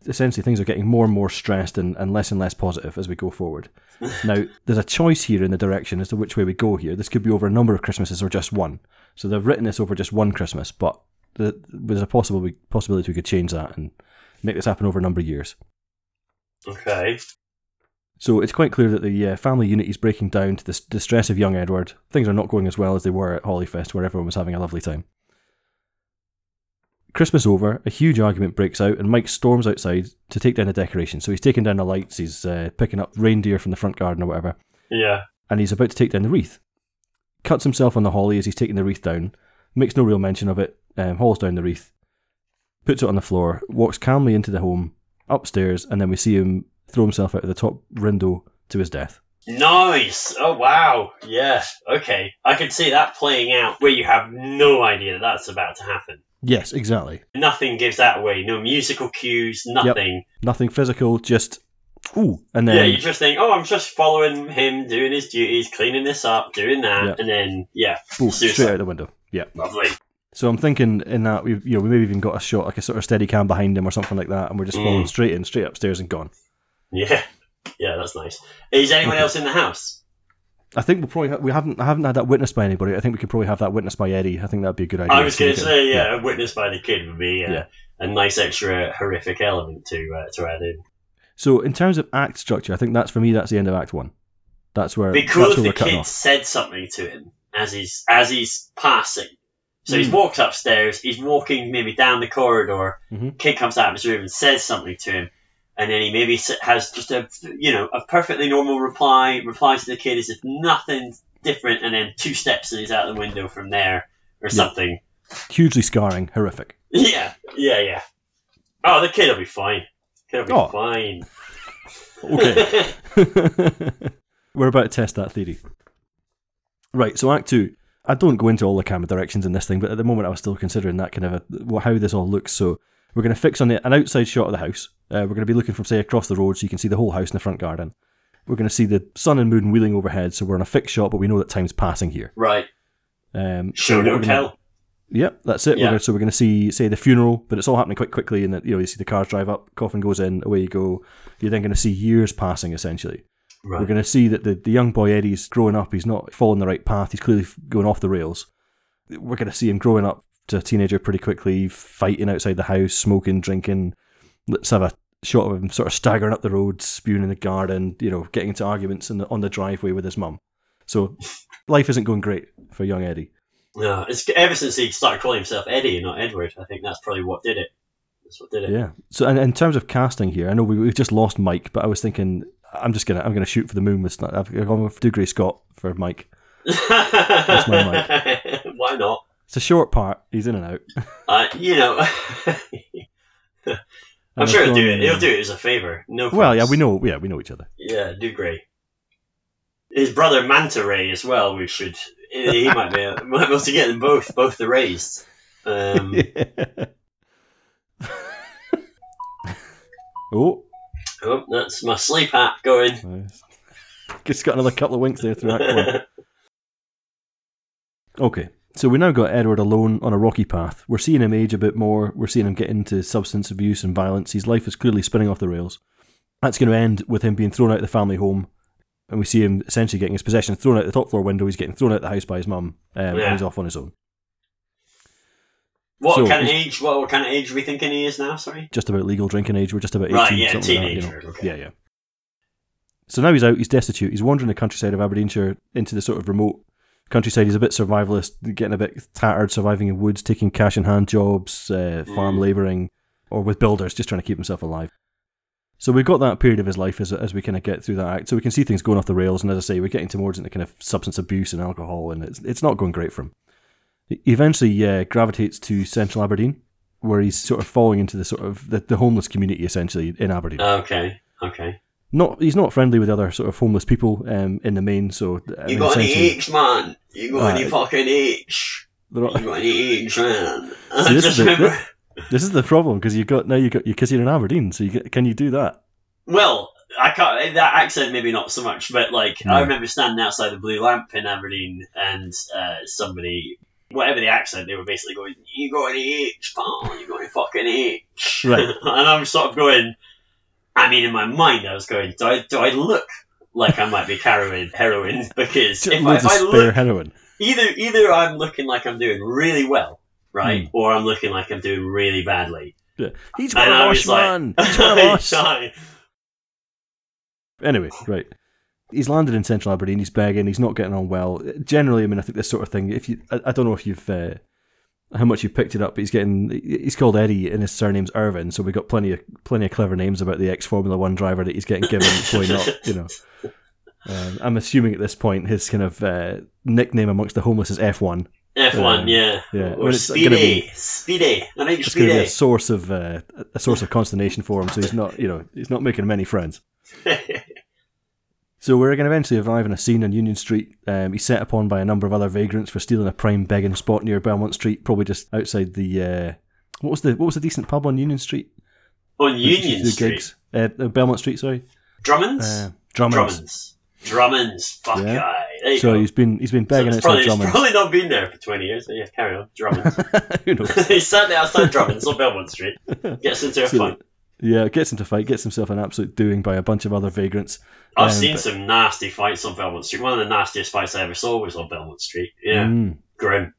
Essentially, things are getting more and more stressed and, and less and less positive as we go forward. now, there's a choice here in the direction as to which way we go here. This could be over a number of Christmases or just one. So they've written this over just one Christmas, but the, there's a possible possibility we could change that and make this happen over a number of years. Okay. So it's quite clear that the uh, family unity is breaking down to the distress of young Edward. Things are not going as well as they were at Hollyfest, where everyone was having a lovely time. Christmas over, a huge argument breaks out, and Mike storms outside to take down the decorations. So he's taking down the lights, he's uh, picking up reindeer from the front garden or whatever, Yeah. and he's about to take down the wreath. Cuts himself on the holly as he's taking the wreath down, makes no real mention of it, um, hauls down the wreath, puts it on the floor, walks calmly into the home, upstairs, and then we see him throw himself out of the top window to his death. Nice. Oh wow. Yeah. Okay. I can see that playing out where you have no idea that that's about to happen. Yes, exactly. Nothing gives that away. No musical cues. Nothing. Nothing physical, just ooh, and then Yeah. You just think, oh, I'm just following him, doing his duties, cleaning this up, doing that, Yeah. and then yeah, ooh, straight out the window. Yeah. lovely. So I'm thinking in that we've you know, we maybe even got a shot like a sort of steady cam behind him or something like that, and we're just Mm. following straight in, straight upstairs and gone. Yeah. Yeah, that's nice. Is anyone else in the house? I think we'll probably ha- we haven't I haven't had that witnessed by anybody. I think we could probably have that witnessed by Eddie. I think that'd be a good idea. I was going to say, yeah, witnessed by the kid would be uh, Yeah. a nice extra horrific element to uh, to add in. So in terms of act structure, I think that's for me. That's the end of Act One. That's where Be that's cool where if the kid off. said something to him as he's as he's passing. So he's Mm. walked upstairs. He's walking maybe down the corridor. Mhm. Kid comes out of his room and says something to him, and then he maybe has just a you know a perfectly normal reply. Replies to the kid as if nothing different, and then two steps and he's out the window from there or something. Hugely scarring, horrific. Yeah, yeah, yeah. Oh, the kid will be fine. Kid will be Oh. fine. Okay. We're about to test that theory. Right, so Act Two. I don't go into all the camera directions in this thing, but at the moment I was still considering that kind of a, how this all looks. So we're going to fix on the, an outside shot of the house. Uh, we're going to be looking from say across the road, so you can see the whole house in the front garden. We're going to see the sun and moon wheeling overhead, so we're on a fixed shot, but we know that time's passing here. right. Um, so Show no we're tell. Yep, that's it. We're Yeah. gonna, so we're going to see, say, the funeral, but it's all happening quite quickly. And that you know, you see the cars drive up, coffin goes in, away you go. You're then going to see years passing, essentially. Right. We're going to see that the, the young boy Eddie's growing up. He's not following the right path. He's clearly going off the rails. We're going to see him growing up to a teenager pretty quickly, fighting outside the house, smoking, drinking. Let's have a shot of him sort of staggering up the road, spewing in the garden, you know, getting into arguments in the, on the driveway with his mum. So life isn't going great for young Eddie. No, it's ever since he started calling himself Eddie and not Edward. I think that's probably what did it. That's what did it. Yeah. So, and in terms of casting here, I know we, we've just lost Mike, but I was thinking I'm just gonna I'm gonna shoot for the moon with I've gone with Dougray Scott for Mike. That's my Mike. Why not? It's a short part. He's in and out. Uh, you know, I'm And sure he'll do it. He'll do it as a favour. No. Well, yeah, we know. Yeah, we know each other. Yeah, do great. His brother Manta Ray as well. We should. He might be might be able to get them both, both the rays. Um, oh, oh, that's my sleep app going. nice. Just got another couple of winks there through that one. Okay, so we now got Edward alone on a rocky path. We're seeing him age a bit more. We're seeing him get into substance abuse and violence. His life is clearly spinning off the rails. That's going to end with him being thrown out of the family home. And we see him essentially getting his possessions thrown out the top floor window. He's getting thrown out of the house by his mum, um, Yeah. and he's off on his own. What So, kind of age? What, what kind of age are we thinking he is now? Sorry. Just about legal drinking age. We're just about 18, Right, yeah, something like that, you know. teenager, okay. Yeah, yeah. So now he's out, he's destitute. He's wandering the countryside of Aberdeenshire into the sort of remote countryside. He's a bit survivalist, getting a bit tattered, surviving in woods, taking cash in hand jobs, uh, farm Mm. labouring, or with builders, just trying to keep himself alive. So we've got that period of his life as, as we kind of get through that act. So we can see things going off the rails, and as I say, we're getting towards into kind of substance abuse and alcohol, and it's it's not going great for him. He eventually uh, gravitates to central Aberdeen, where he's sort of falling into the sort of the, the homeless community essentially in Aberdeen Okay. Okay. not he's not friendly with other sort of homeless people um, in the main. So I You mean, got essentially, H, man? You got any Uh, fucking H? You got any H, man? I See, this is the- this is the problem because you got now you got because you're in Aberdeen. So you get, can you do that? Well, I can't. That accent maybe not so much, but like No. I remember standing outside the Blue Lamp in Aberdeen, and uh, somebody, whatever the accent, they were basically going, "You got any H, pal? You got any fucking H?" Right. and I'm sort of going. I mean, in my mind, I was going, "Do I do I look like I might be carrying heroin?" Because if I, if I look, heroin. either either I'm looking like I'm doing really well, right, Hmm. or I'm looking like I'm doing really badly. Yeah. He's one of us, like- He's one of us. Anyway, right. He's landed in central Aberdeen. He's begging. He's not getting on well. Generally, I mean, I think this sort of thing. If you, I, I don't know if you've uh, how much you picked it up, but he's getting. He's called Eddie, and his surname's Irvine. So we've got plenty of plenty of clever names about the ex Formula One driver that he's getting given going up. You know, um, I'm assuming at this point his kind of uh, nickname amongst the homeless is F1. F1, Um, yeah. yeah, Or it's Speedy. be- Speedy. I think It's going to be a source of uh, a source of consternation for him. So he's not, you know, he's not making many friends. So we're going to eventually arrive in a scene on Union Street. Um, he's set upon by a number of other vagrants for stealing a prime begging spot near Belmont Street, probably just outside the. Uh, what was the what was the decent pub on Union Street? On that used to Union Street. gigs? Uh, Belmont Street, sorry. Drummond's? Uh, Drummond's. Drummond's. Drummond's. Fuck Yeah. guy. There you So go. he's been he's been So begging it's, outside probably, it's Drummond's. probably not been there for 20 years, but yeah, carry on. Drummond's. Who knows? he's standing outside Drummond's on Belmont Street. Gets into a fight. Yeah, gets into a fight, gets himself an absolute doing by a bunch of other vagrants. I've Um, seen but- some nasty fights on Belmont Street. One of the nastiest fights I ever saw was on Belmont Street. Yeah, Mm. grim.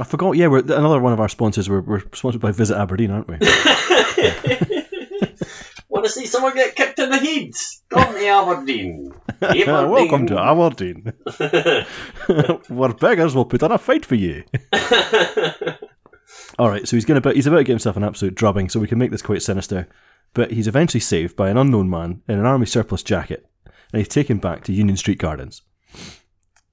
I forgot. Yeah, we're another one of our sponsors. We're, we're sponsored by Visit Aberdeen, aren't we? Want to see someone get kicked in the head? Come to Aberdeen. Aberdeen. Welcome to Aberdeen, where beggars will put on a fight for you. All right, so he's going to he's about to get himself an absolute drubbing, so we can make this quite sinister. But he's eventually saved by an unknown man in an army surplus jacket, and he's taken back to Union Street Gardens.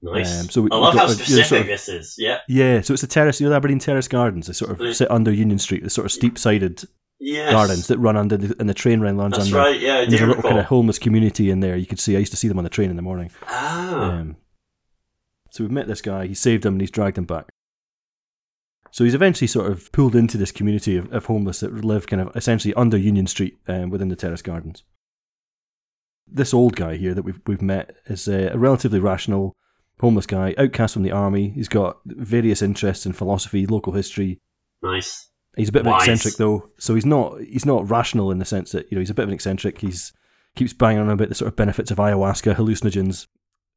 nice. Um, so we- I love got how a- you know, specific sort of- this is. Yeah. Yeah, so it's the terrace, you know, the Aberdeen Terrace Gardens. They sort of sit under Union Street, the sort of steep-sided Yes. gardens that run under, the, and the train line runs That's under. right. Yeah, there's a little recall. kind of homeless community in there. You could see. I used to see them on the train in the morning. Ah. Um, so we've met this guy. He saved him and he's dragged him back. So he's eventually sort of pulled into this community of, of homeless that live kind of essentially under Union Street um, within the Terrace Gardens. This old guy here that we've we've met is uh, a relatively rational, homeless guy, outcast from the army. He's got various interests in philosophy, local history. Nice. He's a bit of an Wise. eccentric though, so he's not he's not rational in the sense that you know he's a bit of an eccentric. He's keeps banging on about the sort of benefits of ayahuasca, hallucinogens.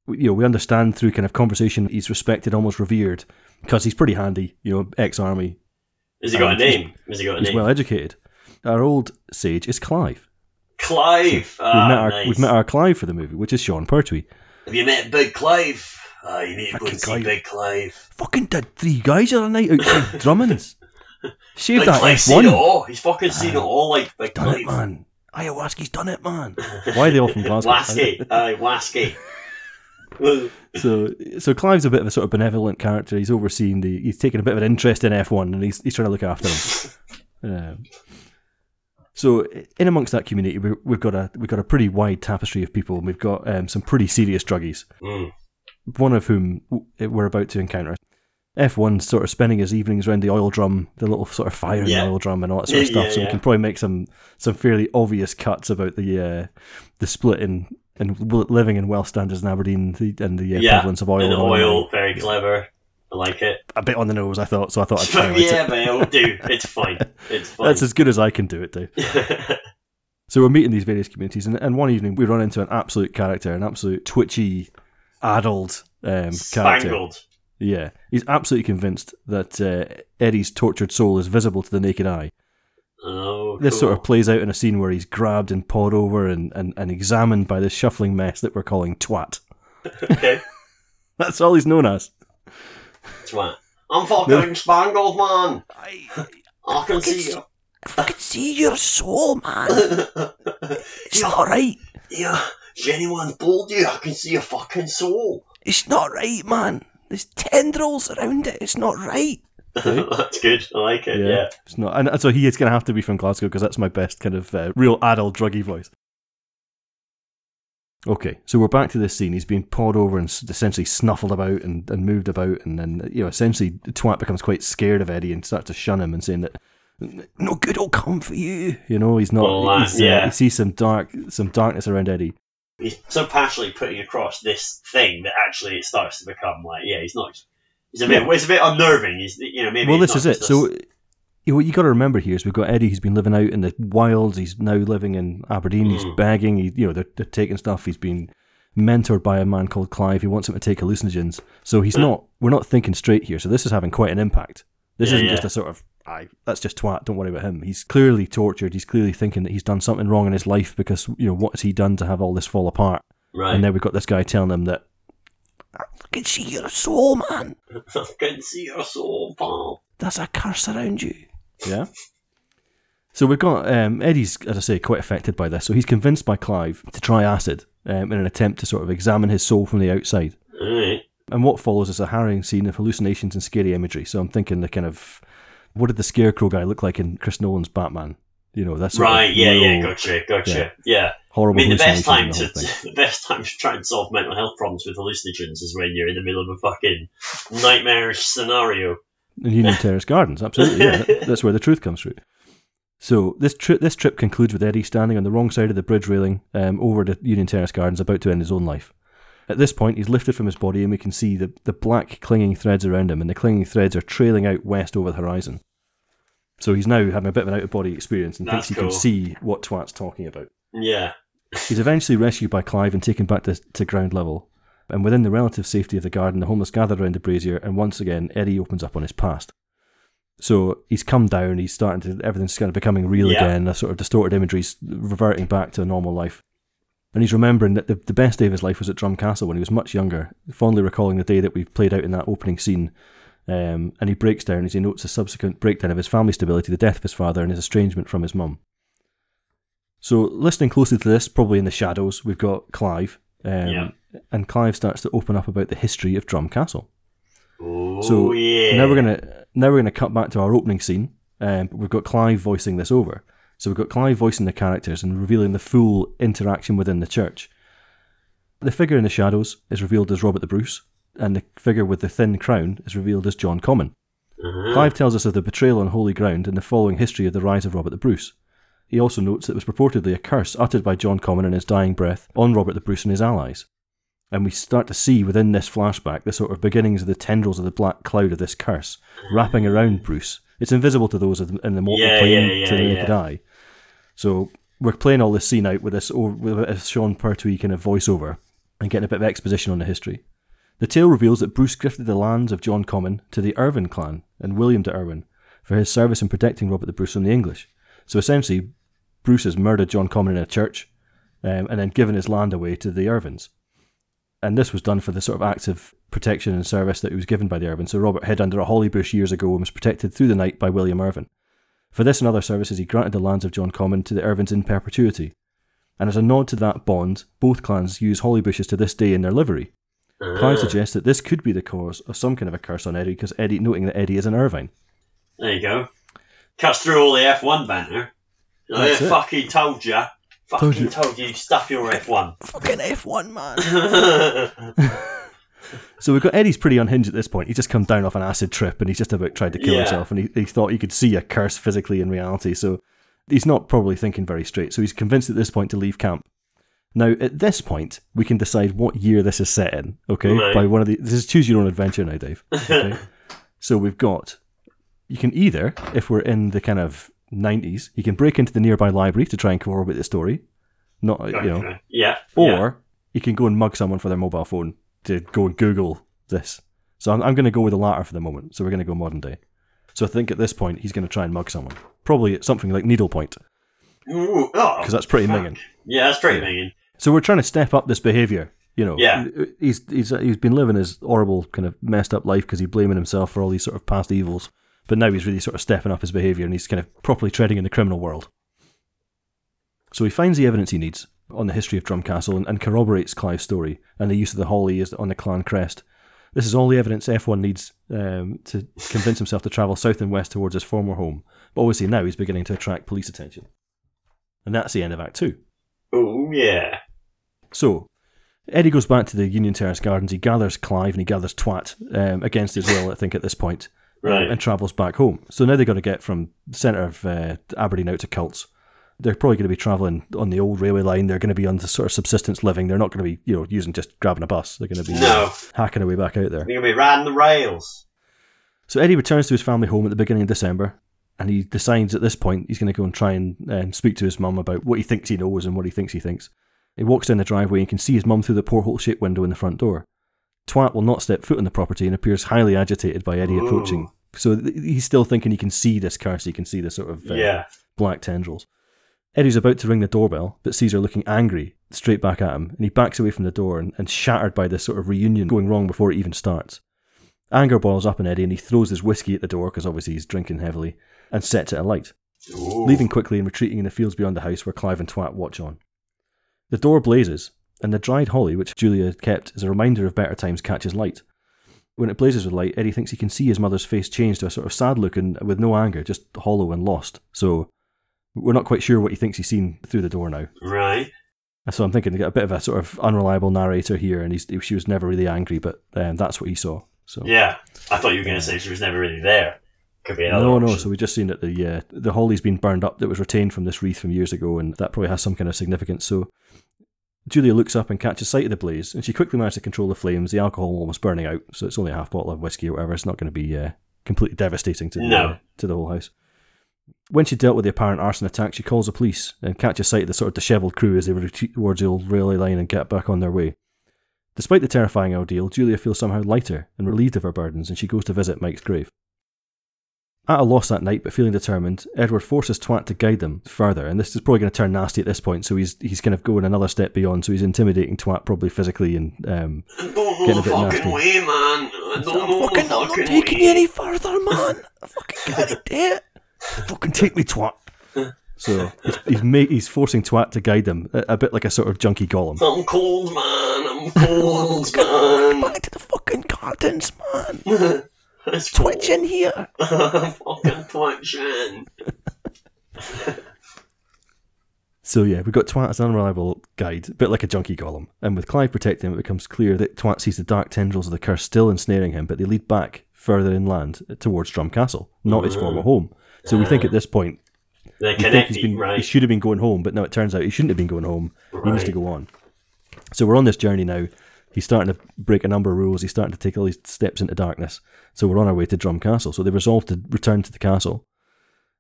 We- You know, we understand through kind of conversation he's respected, almost revered, because he's pretty handy. You know, ex-army, Has he got a he's- name? Has he got a he's name? well educated. Our old sage is Clive. Clive. we've Ah, met our nice. we've met our Clive for the movie, which is Sean Pertwee. Have you met Big Clive? Ah, you need to go Fucking and see Clive. Big Clive. Fucking did three guys the other night outside Drummond's. Shaved Big that Clive's F seen it one. all. He's fucking seen it Ah, all, like Big Done it, Clive. man. Ayahuasca's done it, man. Why are they all from Glasgow? Wasky. Aye, Wasky. So, so Clive's a bit of a sort of benevolent character. He's overseeing the. He's taking a bit of an interest in F one, and he's he's trying to look after him. Um, so, in amongst that community, we, we've got a we've got a pretty wide tapestry of people. and We've got um, some pretty serious druggies. mm, One of whom we're about to encounter. F one's sort of spending his evenings around the oil drum, the little sort of fire in Yeah. the oil drum, and all that sort of Yeah, stuff. yeah, so we can probably make some some fairly obvious cuts about the uh, the split in and living in well standards in Aberdeen the, and the uh, yeah. prevalence of oil. And and oil, very clever. I like it. a bit on the nose, I thought, so I thought I'd try yeah, it. but it'll do. It's fine. It's fine. That's as good as I can do it, Dave. So we're meeting these various communities, and, and one evening we run into an absolute character, an absolute twitchy, addled um, character. Spangled. Yeah, he's absolutely convinced that uh, Eddie's tortured soul is visible to the naked eye. Oh, This sort of plays out in a scene where he's grabbed and pawed over and, and, and examined by this shuffling mess that we're calling twat. okay. That's all he's known as. That's right. I'm fucking spangled, man. I, I can see you. I can see your soul, man. It's yeah, not right. yeah. If anyone's pulled you, I can see your fucking soul. It's not right, man. There's tendrils around it. It's not right. That's good. I like it. Yeah. It's not, and so he is going to have to be from Glasgow because that's my best kind of uh, real adult druggy voice. Okay, so we're back to this scene. He's being pawed over and essentially snuffled about and, and moved about, and then you know essentially twat becomes quite scared of Eddie and starts to shun him and saying that no good will come for you. You know he's not. Well, that- he's, uh, yeah. he sees some dark some darkness around Eddie. He's so passionately putting across this thing that actually it starts to become like, yeah, he's not. He's a bit. Yeah. It's a bit unnerving. He's, you know, maybe. well, this is it. So, what you got to remember here is we've got Eddie who's been living out in the wilds. He's now living in Aberdeen. He's Mm. begging. He, you know, they're, they're taking stuff. He's been mentored by a man called Clive. He wants him to take hallucinogens. So he's Yeah. not. We're not thinking straight here. So this is having quite an impact. This Yeah, isn't yeah. just a sort of. I that's just twat. Don't worry about him. He's clearly tortured. He's clearly thinking that he's done something wrong in his life because you know what has he done to have all this fall apart? right. And now we've got this guy telling him that. I can see your soul, man. I can see your soul, pal. there's a curse around you. Yeah. So we've got um, Eddie's, as I say, quite affected by this. So he's convinced by Clive to try acid um, in an attempt to sort of examine his soul from the outside. Alright. And what follows is a harrowing scene of hallucinations and scary imagery. So I'm thinking the kind of what did the Scarecrow guy look like in Chris Nolan's Batman? You know, that's Right. Yeah. Yeah. real Gotcha. Gotcha. yeah. Yeah. I mean, the best time the to the best time to try and solve mental health problems with hallucinogens is when you're in the middle of a fucking nightmarish scenario. in Union Terrace Gardens. Absolutely, yeah. That- That's where the truth comes through. So this trip, this trip concludes with Eddie standing on the wrong side of the bridge railing um, over the Union Terrace Gardens, about to end his own life. At this point, he's lifted from his body, and we can see the, the black clinging threads around him, and the clinging threads are trailing out west over the horizon. So he's now having a bit of an out of body experience and That's thinks he cool. can see what Twat's talking about. Yeah. He's eventually rescued by Clive and taken back to, to ground level. And within the relative safety of the garden, the homeless gather around the brazier, and once again, Eddie opens up on his past. So he's come down, he's starting to, everything's kind of becoming real Yeah. again, the sort of distorted imagery's reverting back to a normal life. And he's remembering that the, the best day of his life was at Drum Castle when he was much younger, fondly recalling the day that we've played out in that opening scene. Um, and he breaks down as he notes the subsequent breakdown of his family stability, the death of his father, and his estrangement from his mum. So, listening closely to this, probably in the shadows, we've got Clive. Um, Yeah. And Clive starts to open up about the history of Drum Castle. Oh So yeah. now we're gonna now we're gonna cut back to our opening scene. Um, but we've got Clive voicing this over. So we've got Clive voicing the characters and revealing the full interaction within the church. The figure in the shadows is revealed as Robert the Bruce, and the figure with the thin crown is revealed as John Comyn. Uh-huh. Clive tells us of the betrayal on holy ground and the following history of the rise of Robert the Bruce. He also notes that it was purportedly a curse uttered by John Comyn in his dying breath on Robert the Bruce and his allies. And we start to see within this flashback the sort of beginnings of the tendrils of the black cloud of this curse wrapping around Bruce. It's invisible to those in the mortal Yeah, plane yeah, to the naked yeah. eye. So we're playing all this scene out with this with a Sean Pertwee kind of voiceover and getting a bit of exposition on the history. The tale reveals that Bruce gifted the lands of John Comyn to the Irvine clan and William de Irwin for his service in protecting Robert the Bruce from the English. So essentially, Bruce has murdered John Comyn in a church um, and then given his land away to the Irvines. And this was done for the sort of active protection and service that he was given by the Irvines. So Robert hid under a holly bush years ago and was protected through the night by William Irvine. For this and other services, he granted the lands of John Comyn to the Irvines in perpetuity. And as a nod to that bond, both clans use holly bushes to this day in their livery. Clive Ah, suggests that this could be the cause of some kind of a curse on Eddie, because Eddie, noting that Eddie is an Irvine. there you go. Cuts through all the F1 banter. I That's it. fucking told ya. Fucking Told told you. you. stuff your F1. Fucking F1, man. So we've got Eddie's pretty unhinged at this point. He's just come down off an acid trip and he's just about tried to kill Yeah. himself and he, he thought he could see a curse physically in reality. So he's not probably thinking very straight. So he's convinced at this point to leave camp. Now, at this point, we can decide what year this is set in, okay? Right. By one of the. This is choose your own adventure now, Dave. Okay? so we've got. You can either, if we're in the kind of 90s, he can break into the nearby library to try and corroborate the story. Not, you know. Yeah. Or yeah. you can go and mug someone for their mobile phone to go and Google this. So I'm, I'm going to go with the latter for the moment. So we're going to go modern day. So I think at this point he's going to try and mug someone. Probably at something like needlepoint, Ooh, oh, because that's pretty fuck. minging. Yeah, that's pretty Yeah. minging. So we're trying to step up this behaviour. You know, Yeah. he's he's he's been living his horrible kind of messed up life because he's blaming himself for all these sort of past evils. But now he's really sort of stepping up his behaviour and he's kind of properly treading in the criminal world. So he finds the evidence he needs on the history of Drumcastle and, and corroborates Clive's story and the use of the holly is on the clan crest. This is all the evidence F1 needs um, to convince himself to travel south and west towards his former home. But obviously now he's beginning to attract police attention. And that's the end of Act 2. Oh yeah. So, Eddie goes back to the Union Terrace Gardens. He gathers Clive and he gathers Twat um, against his will, I think, at this point, Right. and travels back home. So now they've got to get from the centre of uh, Aberdeen out to Cults. They're probably going to be travelling on the old railway line. They're going to be on the sort of subsistence living. They're not going to be, you know, using just grabbing a bus. They're going to be uh, No. hacking away back out there. You're gonna be riding the rails. So Eddie returns to his family home at the beginning of December, and he decides at this point he's going to go and try and um, speak to his mum about what he thinks he knows and what he thinks he thinks. He walks down the driveway and can see his mum through the porthole-shaped window in the front door. Twat will not step foot on the property and appears highly agitated by Eddie Ooh. approaching. So th- he's still thinking he can see this curse, he can see the sort of uh, Yeah. black tendrils. Eddie's about to ring the doorbell, but sees her looking angry straight back at him, and he backs away from the door and, and shattered by this sort of reunion going wrong before it even starts. Anger boils up in Eddie, and he throws his whiskey at the door because obviously he's drinking heavily, and sets it alight, Ooh. leaving quickly and retreating in the fields beyond the house where Clive and Twat watch on. The door blazes, and the dried holly, which Julia had kept as a reminder of better times, catches light. When it blazes with light, Eddie thinks he can see his mother's face change to a sort of sad look and with no anger, just hollow and lost. So we're not quite sure what he thinks he's seen through the door now. Right. So I'm thinking they get a bit of a sort of unreliable narrator here, and he's, she was never really angry, but um, that's what he saw. So Yeah. I thought you were gonna say she was never really there. Could be another. no, no. So we just seen that the uh, the holly's been burned up that was retained from this wreath from years ago, and that probably has some kind of significance. So Julia looks up and catches sight of the blaze, and she quickly manages to control the flames. The alcohol almost burning out, so it's only a half bottle of whiskey or whatever. It's not going to be uh, completely devastating to the, No. uh, to the whole house. When she dealt with the apparent arson attack, she calls the police and catches sight of the sort of dishevelled crew as they retreat towards the old railway line and get back on their way. Despite the terrifying ordeal, Julia feels somehow lighter and relieved of her burdens, and she goes to visit Mike's grave. At a loss that night, but feeling determined, Edward forces Twat to guide them further, and this is probably going to turn nasty at this point. So he's he's kind of going another step beyond. So he's intimidating Twat probably physically, and um, I don't know Getting a bit fucking nasty. way, man. I don't know fucking, the I'm not taking way. you any further, man. I fucking can't do it. fucking take me, Twat. So he's he's, ma- he's forcing Twat to guide them, a, a bit like a sort of junkie golem. I'm cold, man. I'm cold, man. Back to the fucking gardens, man. It's cold. Twitching here. I'm fucking twitching. So yeah, we've got Twat as an unreliable guide, a bit like a junkie golem. And with Clive protecting him, it becomes clear that Twat sees the dark tendrils of the curse still ensnaring him, but they lead back further inland towards Drum Castle, not his former mm-hmm. home. So we think at this point we think he's connected, been he should have been going home, but now it turns out he shouldn't have been going home. He needs to go on. So we're on this journey now He's starting to break a number of rules. He's starting to take all these steps into darkness. So we're on our way to Drum Castle. So they resolve to return to the castle.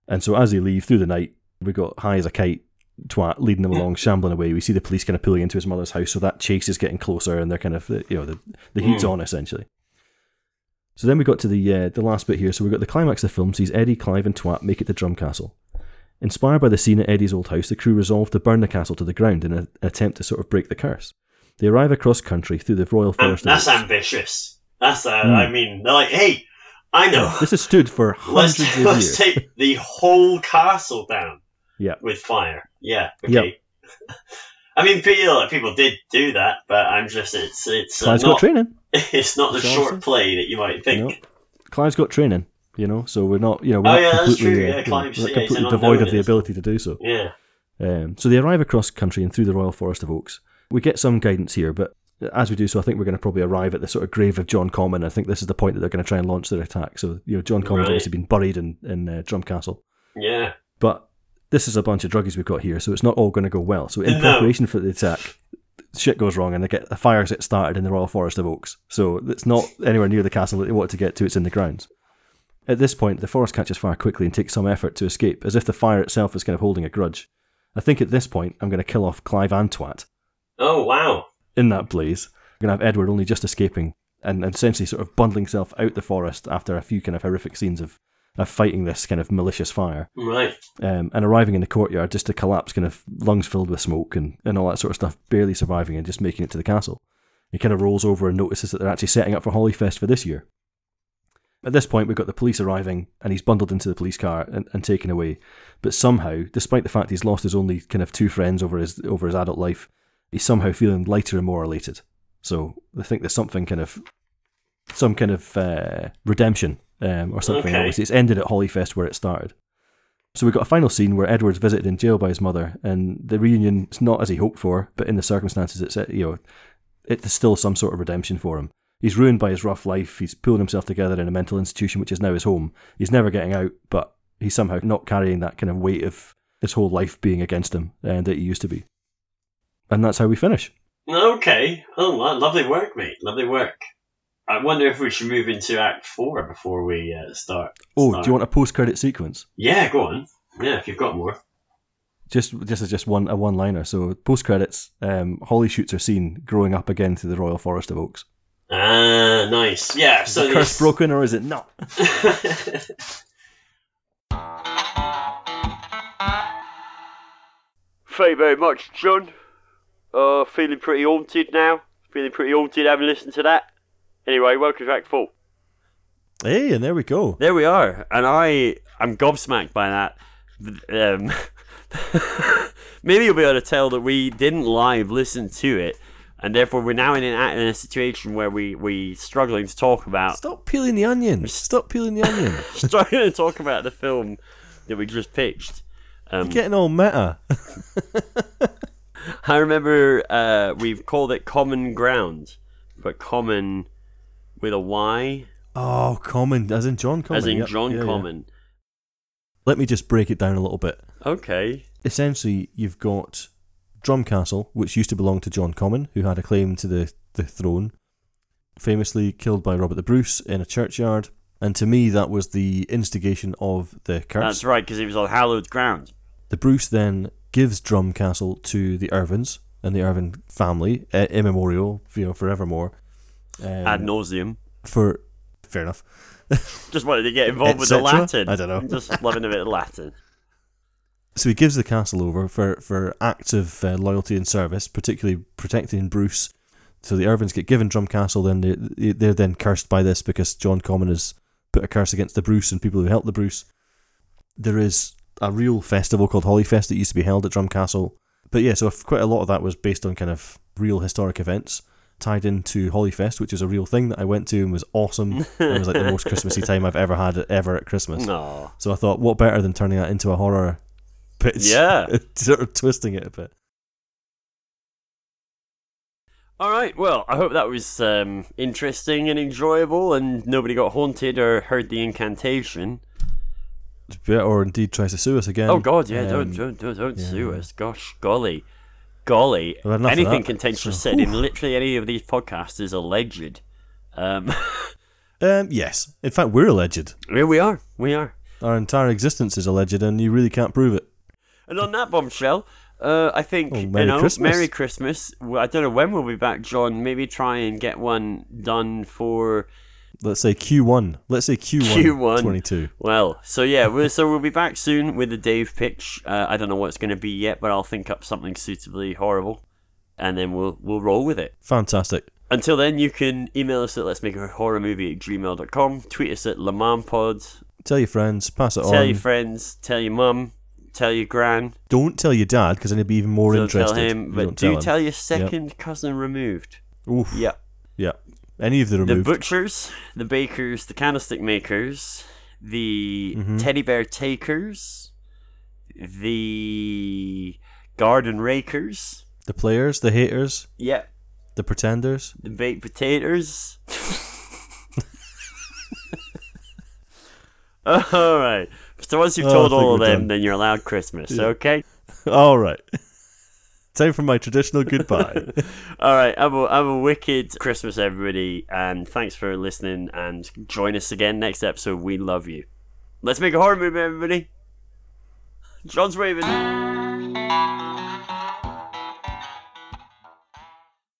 And so as they leave through the night, we got high as a kite twat leading them along, shambling away. We see the police kind of pulling into his mother's house. So that chase is getting closer, and they're kind of you know the the heat's on essentially. So then we got to the uh, the last bit here. So we got the climax of the film sees Eddie, Clive, and Twat make it to Drum Castle. Inspired by the scene at Eddie's old house, the crew resolve to burn the castle to the ground in an attempt to sort of break the curse. They arrive across country through the royal Um, forest. of that's oaks. ambitious. That's uh, Hmm. I mean, they're like, hey, I know. This has stood for let's hundreds of let's years. take the whole castle down Yeah. with fire. Yeah. Okay. I mean, people people did do that, but I'm just it's it's uh, Clive's got not training. it's not the short awesome. play that you might think. No. Clive's got training, you know, so we're not, you know, we're Oh, not yeah, completely, uh, yeah, you know, Clive's- we're yeah, completely an devoid of the ability to do so. Yeah. Um, so they arrive across country and through the royal forest of oaks. We get some guidance here, but as we do so, I think we're going to probably arrive at the sort of grave of John Comyn. I think this is the point that they're going to try and launch their attack. So, you know, John Comyn's Right. obviously been buried in, in uh, Drum Castle. Yeah. But this is a bunch of druggies we've got here, so it's not all going to go well. So in No. preparation for the attack, shit goes wrong and they get a fire gets started in the Royal Forest of Oaks. So it's not anywhere near the castle that they want to get to, it's in the grounds. At this point, the forest catches fire quickly and takes some effort to escape, as if the fire itself is kind of holding a grudge. I think at this point, I'm going to kill off Clive and Twat Oh wow. in that blaze. I'm going to have Edward only just escaping and, and essentially sort of bundling himself out the forest after a few kind of horrific scenes of, of fighting this kind of malicious fire Right. um, and arriving in the courtyard just to collapse, kind of lungs filled with smoke and, and all that sort of stuff, barely surviving and just making it to the castle. He kind of rolls over and notices that they're actually setting up for Hollyfest for this year. At this point, we've got the police arriving, and he's bundled into the police car and, and taken away. But somehow, despite the fact he's lost his only kind of two friends over his over his adult life, he's somehow feeling lighter and more elated. So I think there's something kind of some kind of uh, redemption um, or something. Okay. Obviously, it's ended at Hollyfest where it started. So we've got a final scene where Edward's visited in jail by his mother, and the reunion is not as he hoped for, but in the circumstances, it's uh, you know, it's still some sort of redemption for him. He's ruined by his rough life. He's pulling himself together in a mental institution, which is now his home. He's never getting out, but he's somehow not carrying that kind of weight of his whole life being against him uh, that he used to be. And that's how we finish. Okay. Oh, well, lovely work, mate. Lovely work. I wonder if we should move into Act Four before we uh, start. Oh, start. do you want a post-credit sequence? Yeah, go on. Yeah, if you've got more. Just, this is just one a one-liner. So post credits, um, Holly shoots her scene growing up again through the Royal Forest of Oaks. Ah, nice. Yeah. Is So the curse this- broken or is it not? Thank you very much, John. Uh, feeling pretty haunted now. Feeling pretty haunted having listened to that. Anyway, welcome to Act 4. Hey, and there we go. There we are. And I I'm gobsmacked by that. Um, maybe you'll be able to tell that we didn't live listen to it. And therefore, we're now in, an, in a situation where we we struggling to talk about Stop peeling the onion. Stop peeling the onion. struggling to talk about the film that we just pitched. Um, Getting all meta. I remember uh, we've called it Common Ground, but common with a Y, Oh, common, as in John Comyn. as in yep. John Yeah, yeah. Common. Let me just break it down a little bit. Okay. Essentially, you've got Drum Castle, which used to belong to John Comyn, who had a claim to the, the throne, famously killed by Robert the Bruce in a churchyard. And to me, that was the instigation of the curse. That's right, because it was on hallowed ground. The Bruce then gives Drum Castle to the Irvines and the Irvine family, uh, immemorial, you know, forevermore. Um, Ad nauseum. for fair enough. Just wanted to get involved with the. Latin. I don't know. Just loving a bit of Latin. So he gives the castle over for, for acts of uh, loyalty and service, particularly protecting Bruce. So the Irvines get given Drum Castle, then they, they're then cursed by this because John Comyn has put a curse against the Bruce and people who helped the Bruce. There is a real festival called Hollyfest that used to be held at Drum Castle. But yeah, so if quite a lot of that was based on kind of real historic events tied into Hollyfest, which is a real thing that I went to and was awesome. it was like the most Christmassy time I've ever had ever at Christmas. No. So I thought, what better than turning that into a horror pitch? Yeah. sort of twisting it a bit. All right. Well, I hope that was um, interesting and enjoyable, and nobody got haunted or heard the incantation. Or indeed tries to sue us again. oh God, yeah! Um, don't don't don't, don't yeah. sue us. Gosh, golly. Golly, I've had enough of anything contentious so- said in literally any of these podcasts is alleged. Um, Um, yes. In fact, we're alleged. here we are. We are. Our entire existence is alleged, and you really can't prove it. And on that bombshell, uh, I think Oh, Merry you know, Christmas. Merry Christmas. I don't know when we'll be back, John. Maybe try and get one done for Let's say Q1. Let's say Q1, Q1. 22. well. So yeah, we're, so we'll be back soon with the Dave pitch. Uh, I don't know what it's going to be yet, but I'll think up something suitably horrible, and then we'll we'll roll with it. Fantastic. Until then, you can email us at let's make a horror movie at gmail.com, tweet us at LeManPod, Tell your friends, pass it tell on. Tell your friends, tell your mum, tell your gran, Don't tell your dad because then he'll be even more don't interested. tell him, but do him. tell your second cousin removed. Oof. Yeah. Yeah. Any of the The butchers, the bakers, the candlestick makers, the Mm-hmm. teddy bear takers, the garden rakers, the players, the haters, yeah, the pretenders. the baked potatoes. all right. So once you've Oh, told think all of them, then you're allowed Christmas. Okay. All right. Time for my traditional goodbye. All right. Have a, have a wicked Christmas, everybody, and thanks for listening. And join us again next episode. We love you. Let's make a horror movie, everybody. John's waving.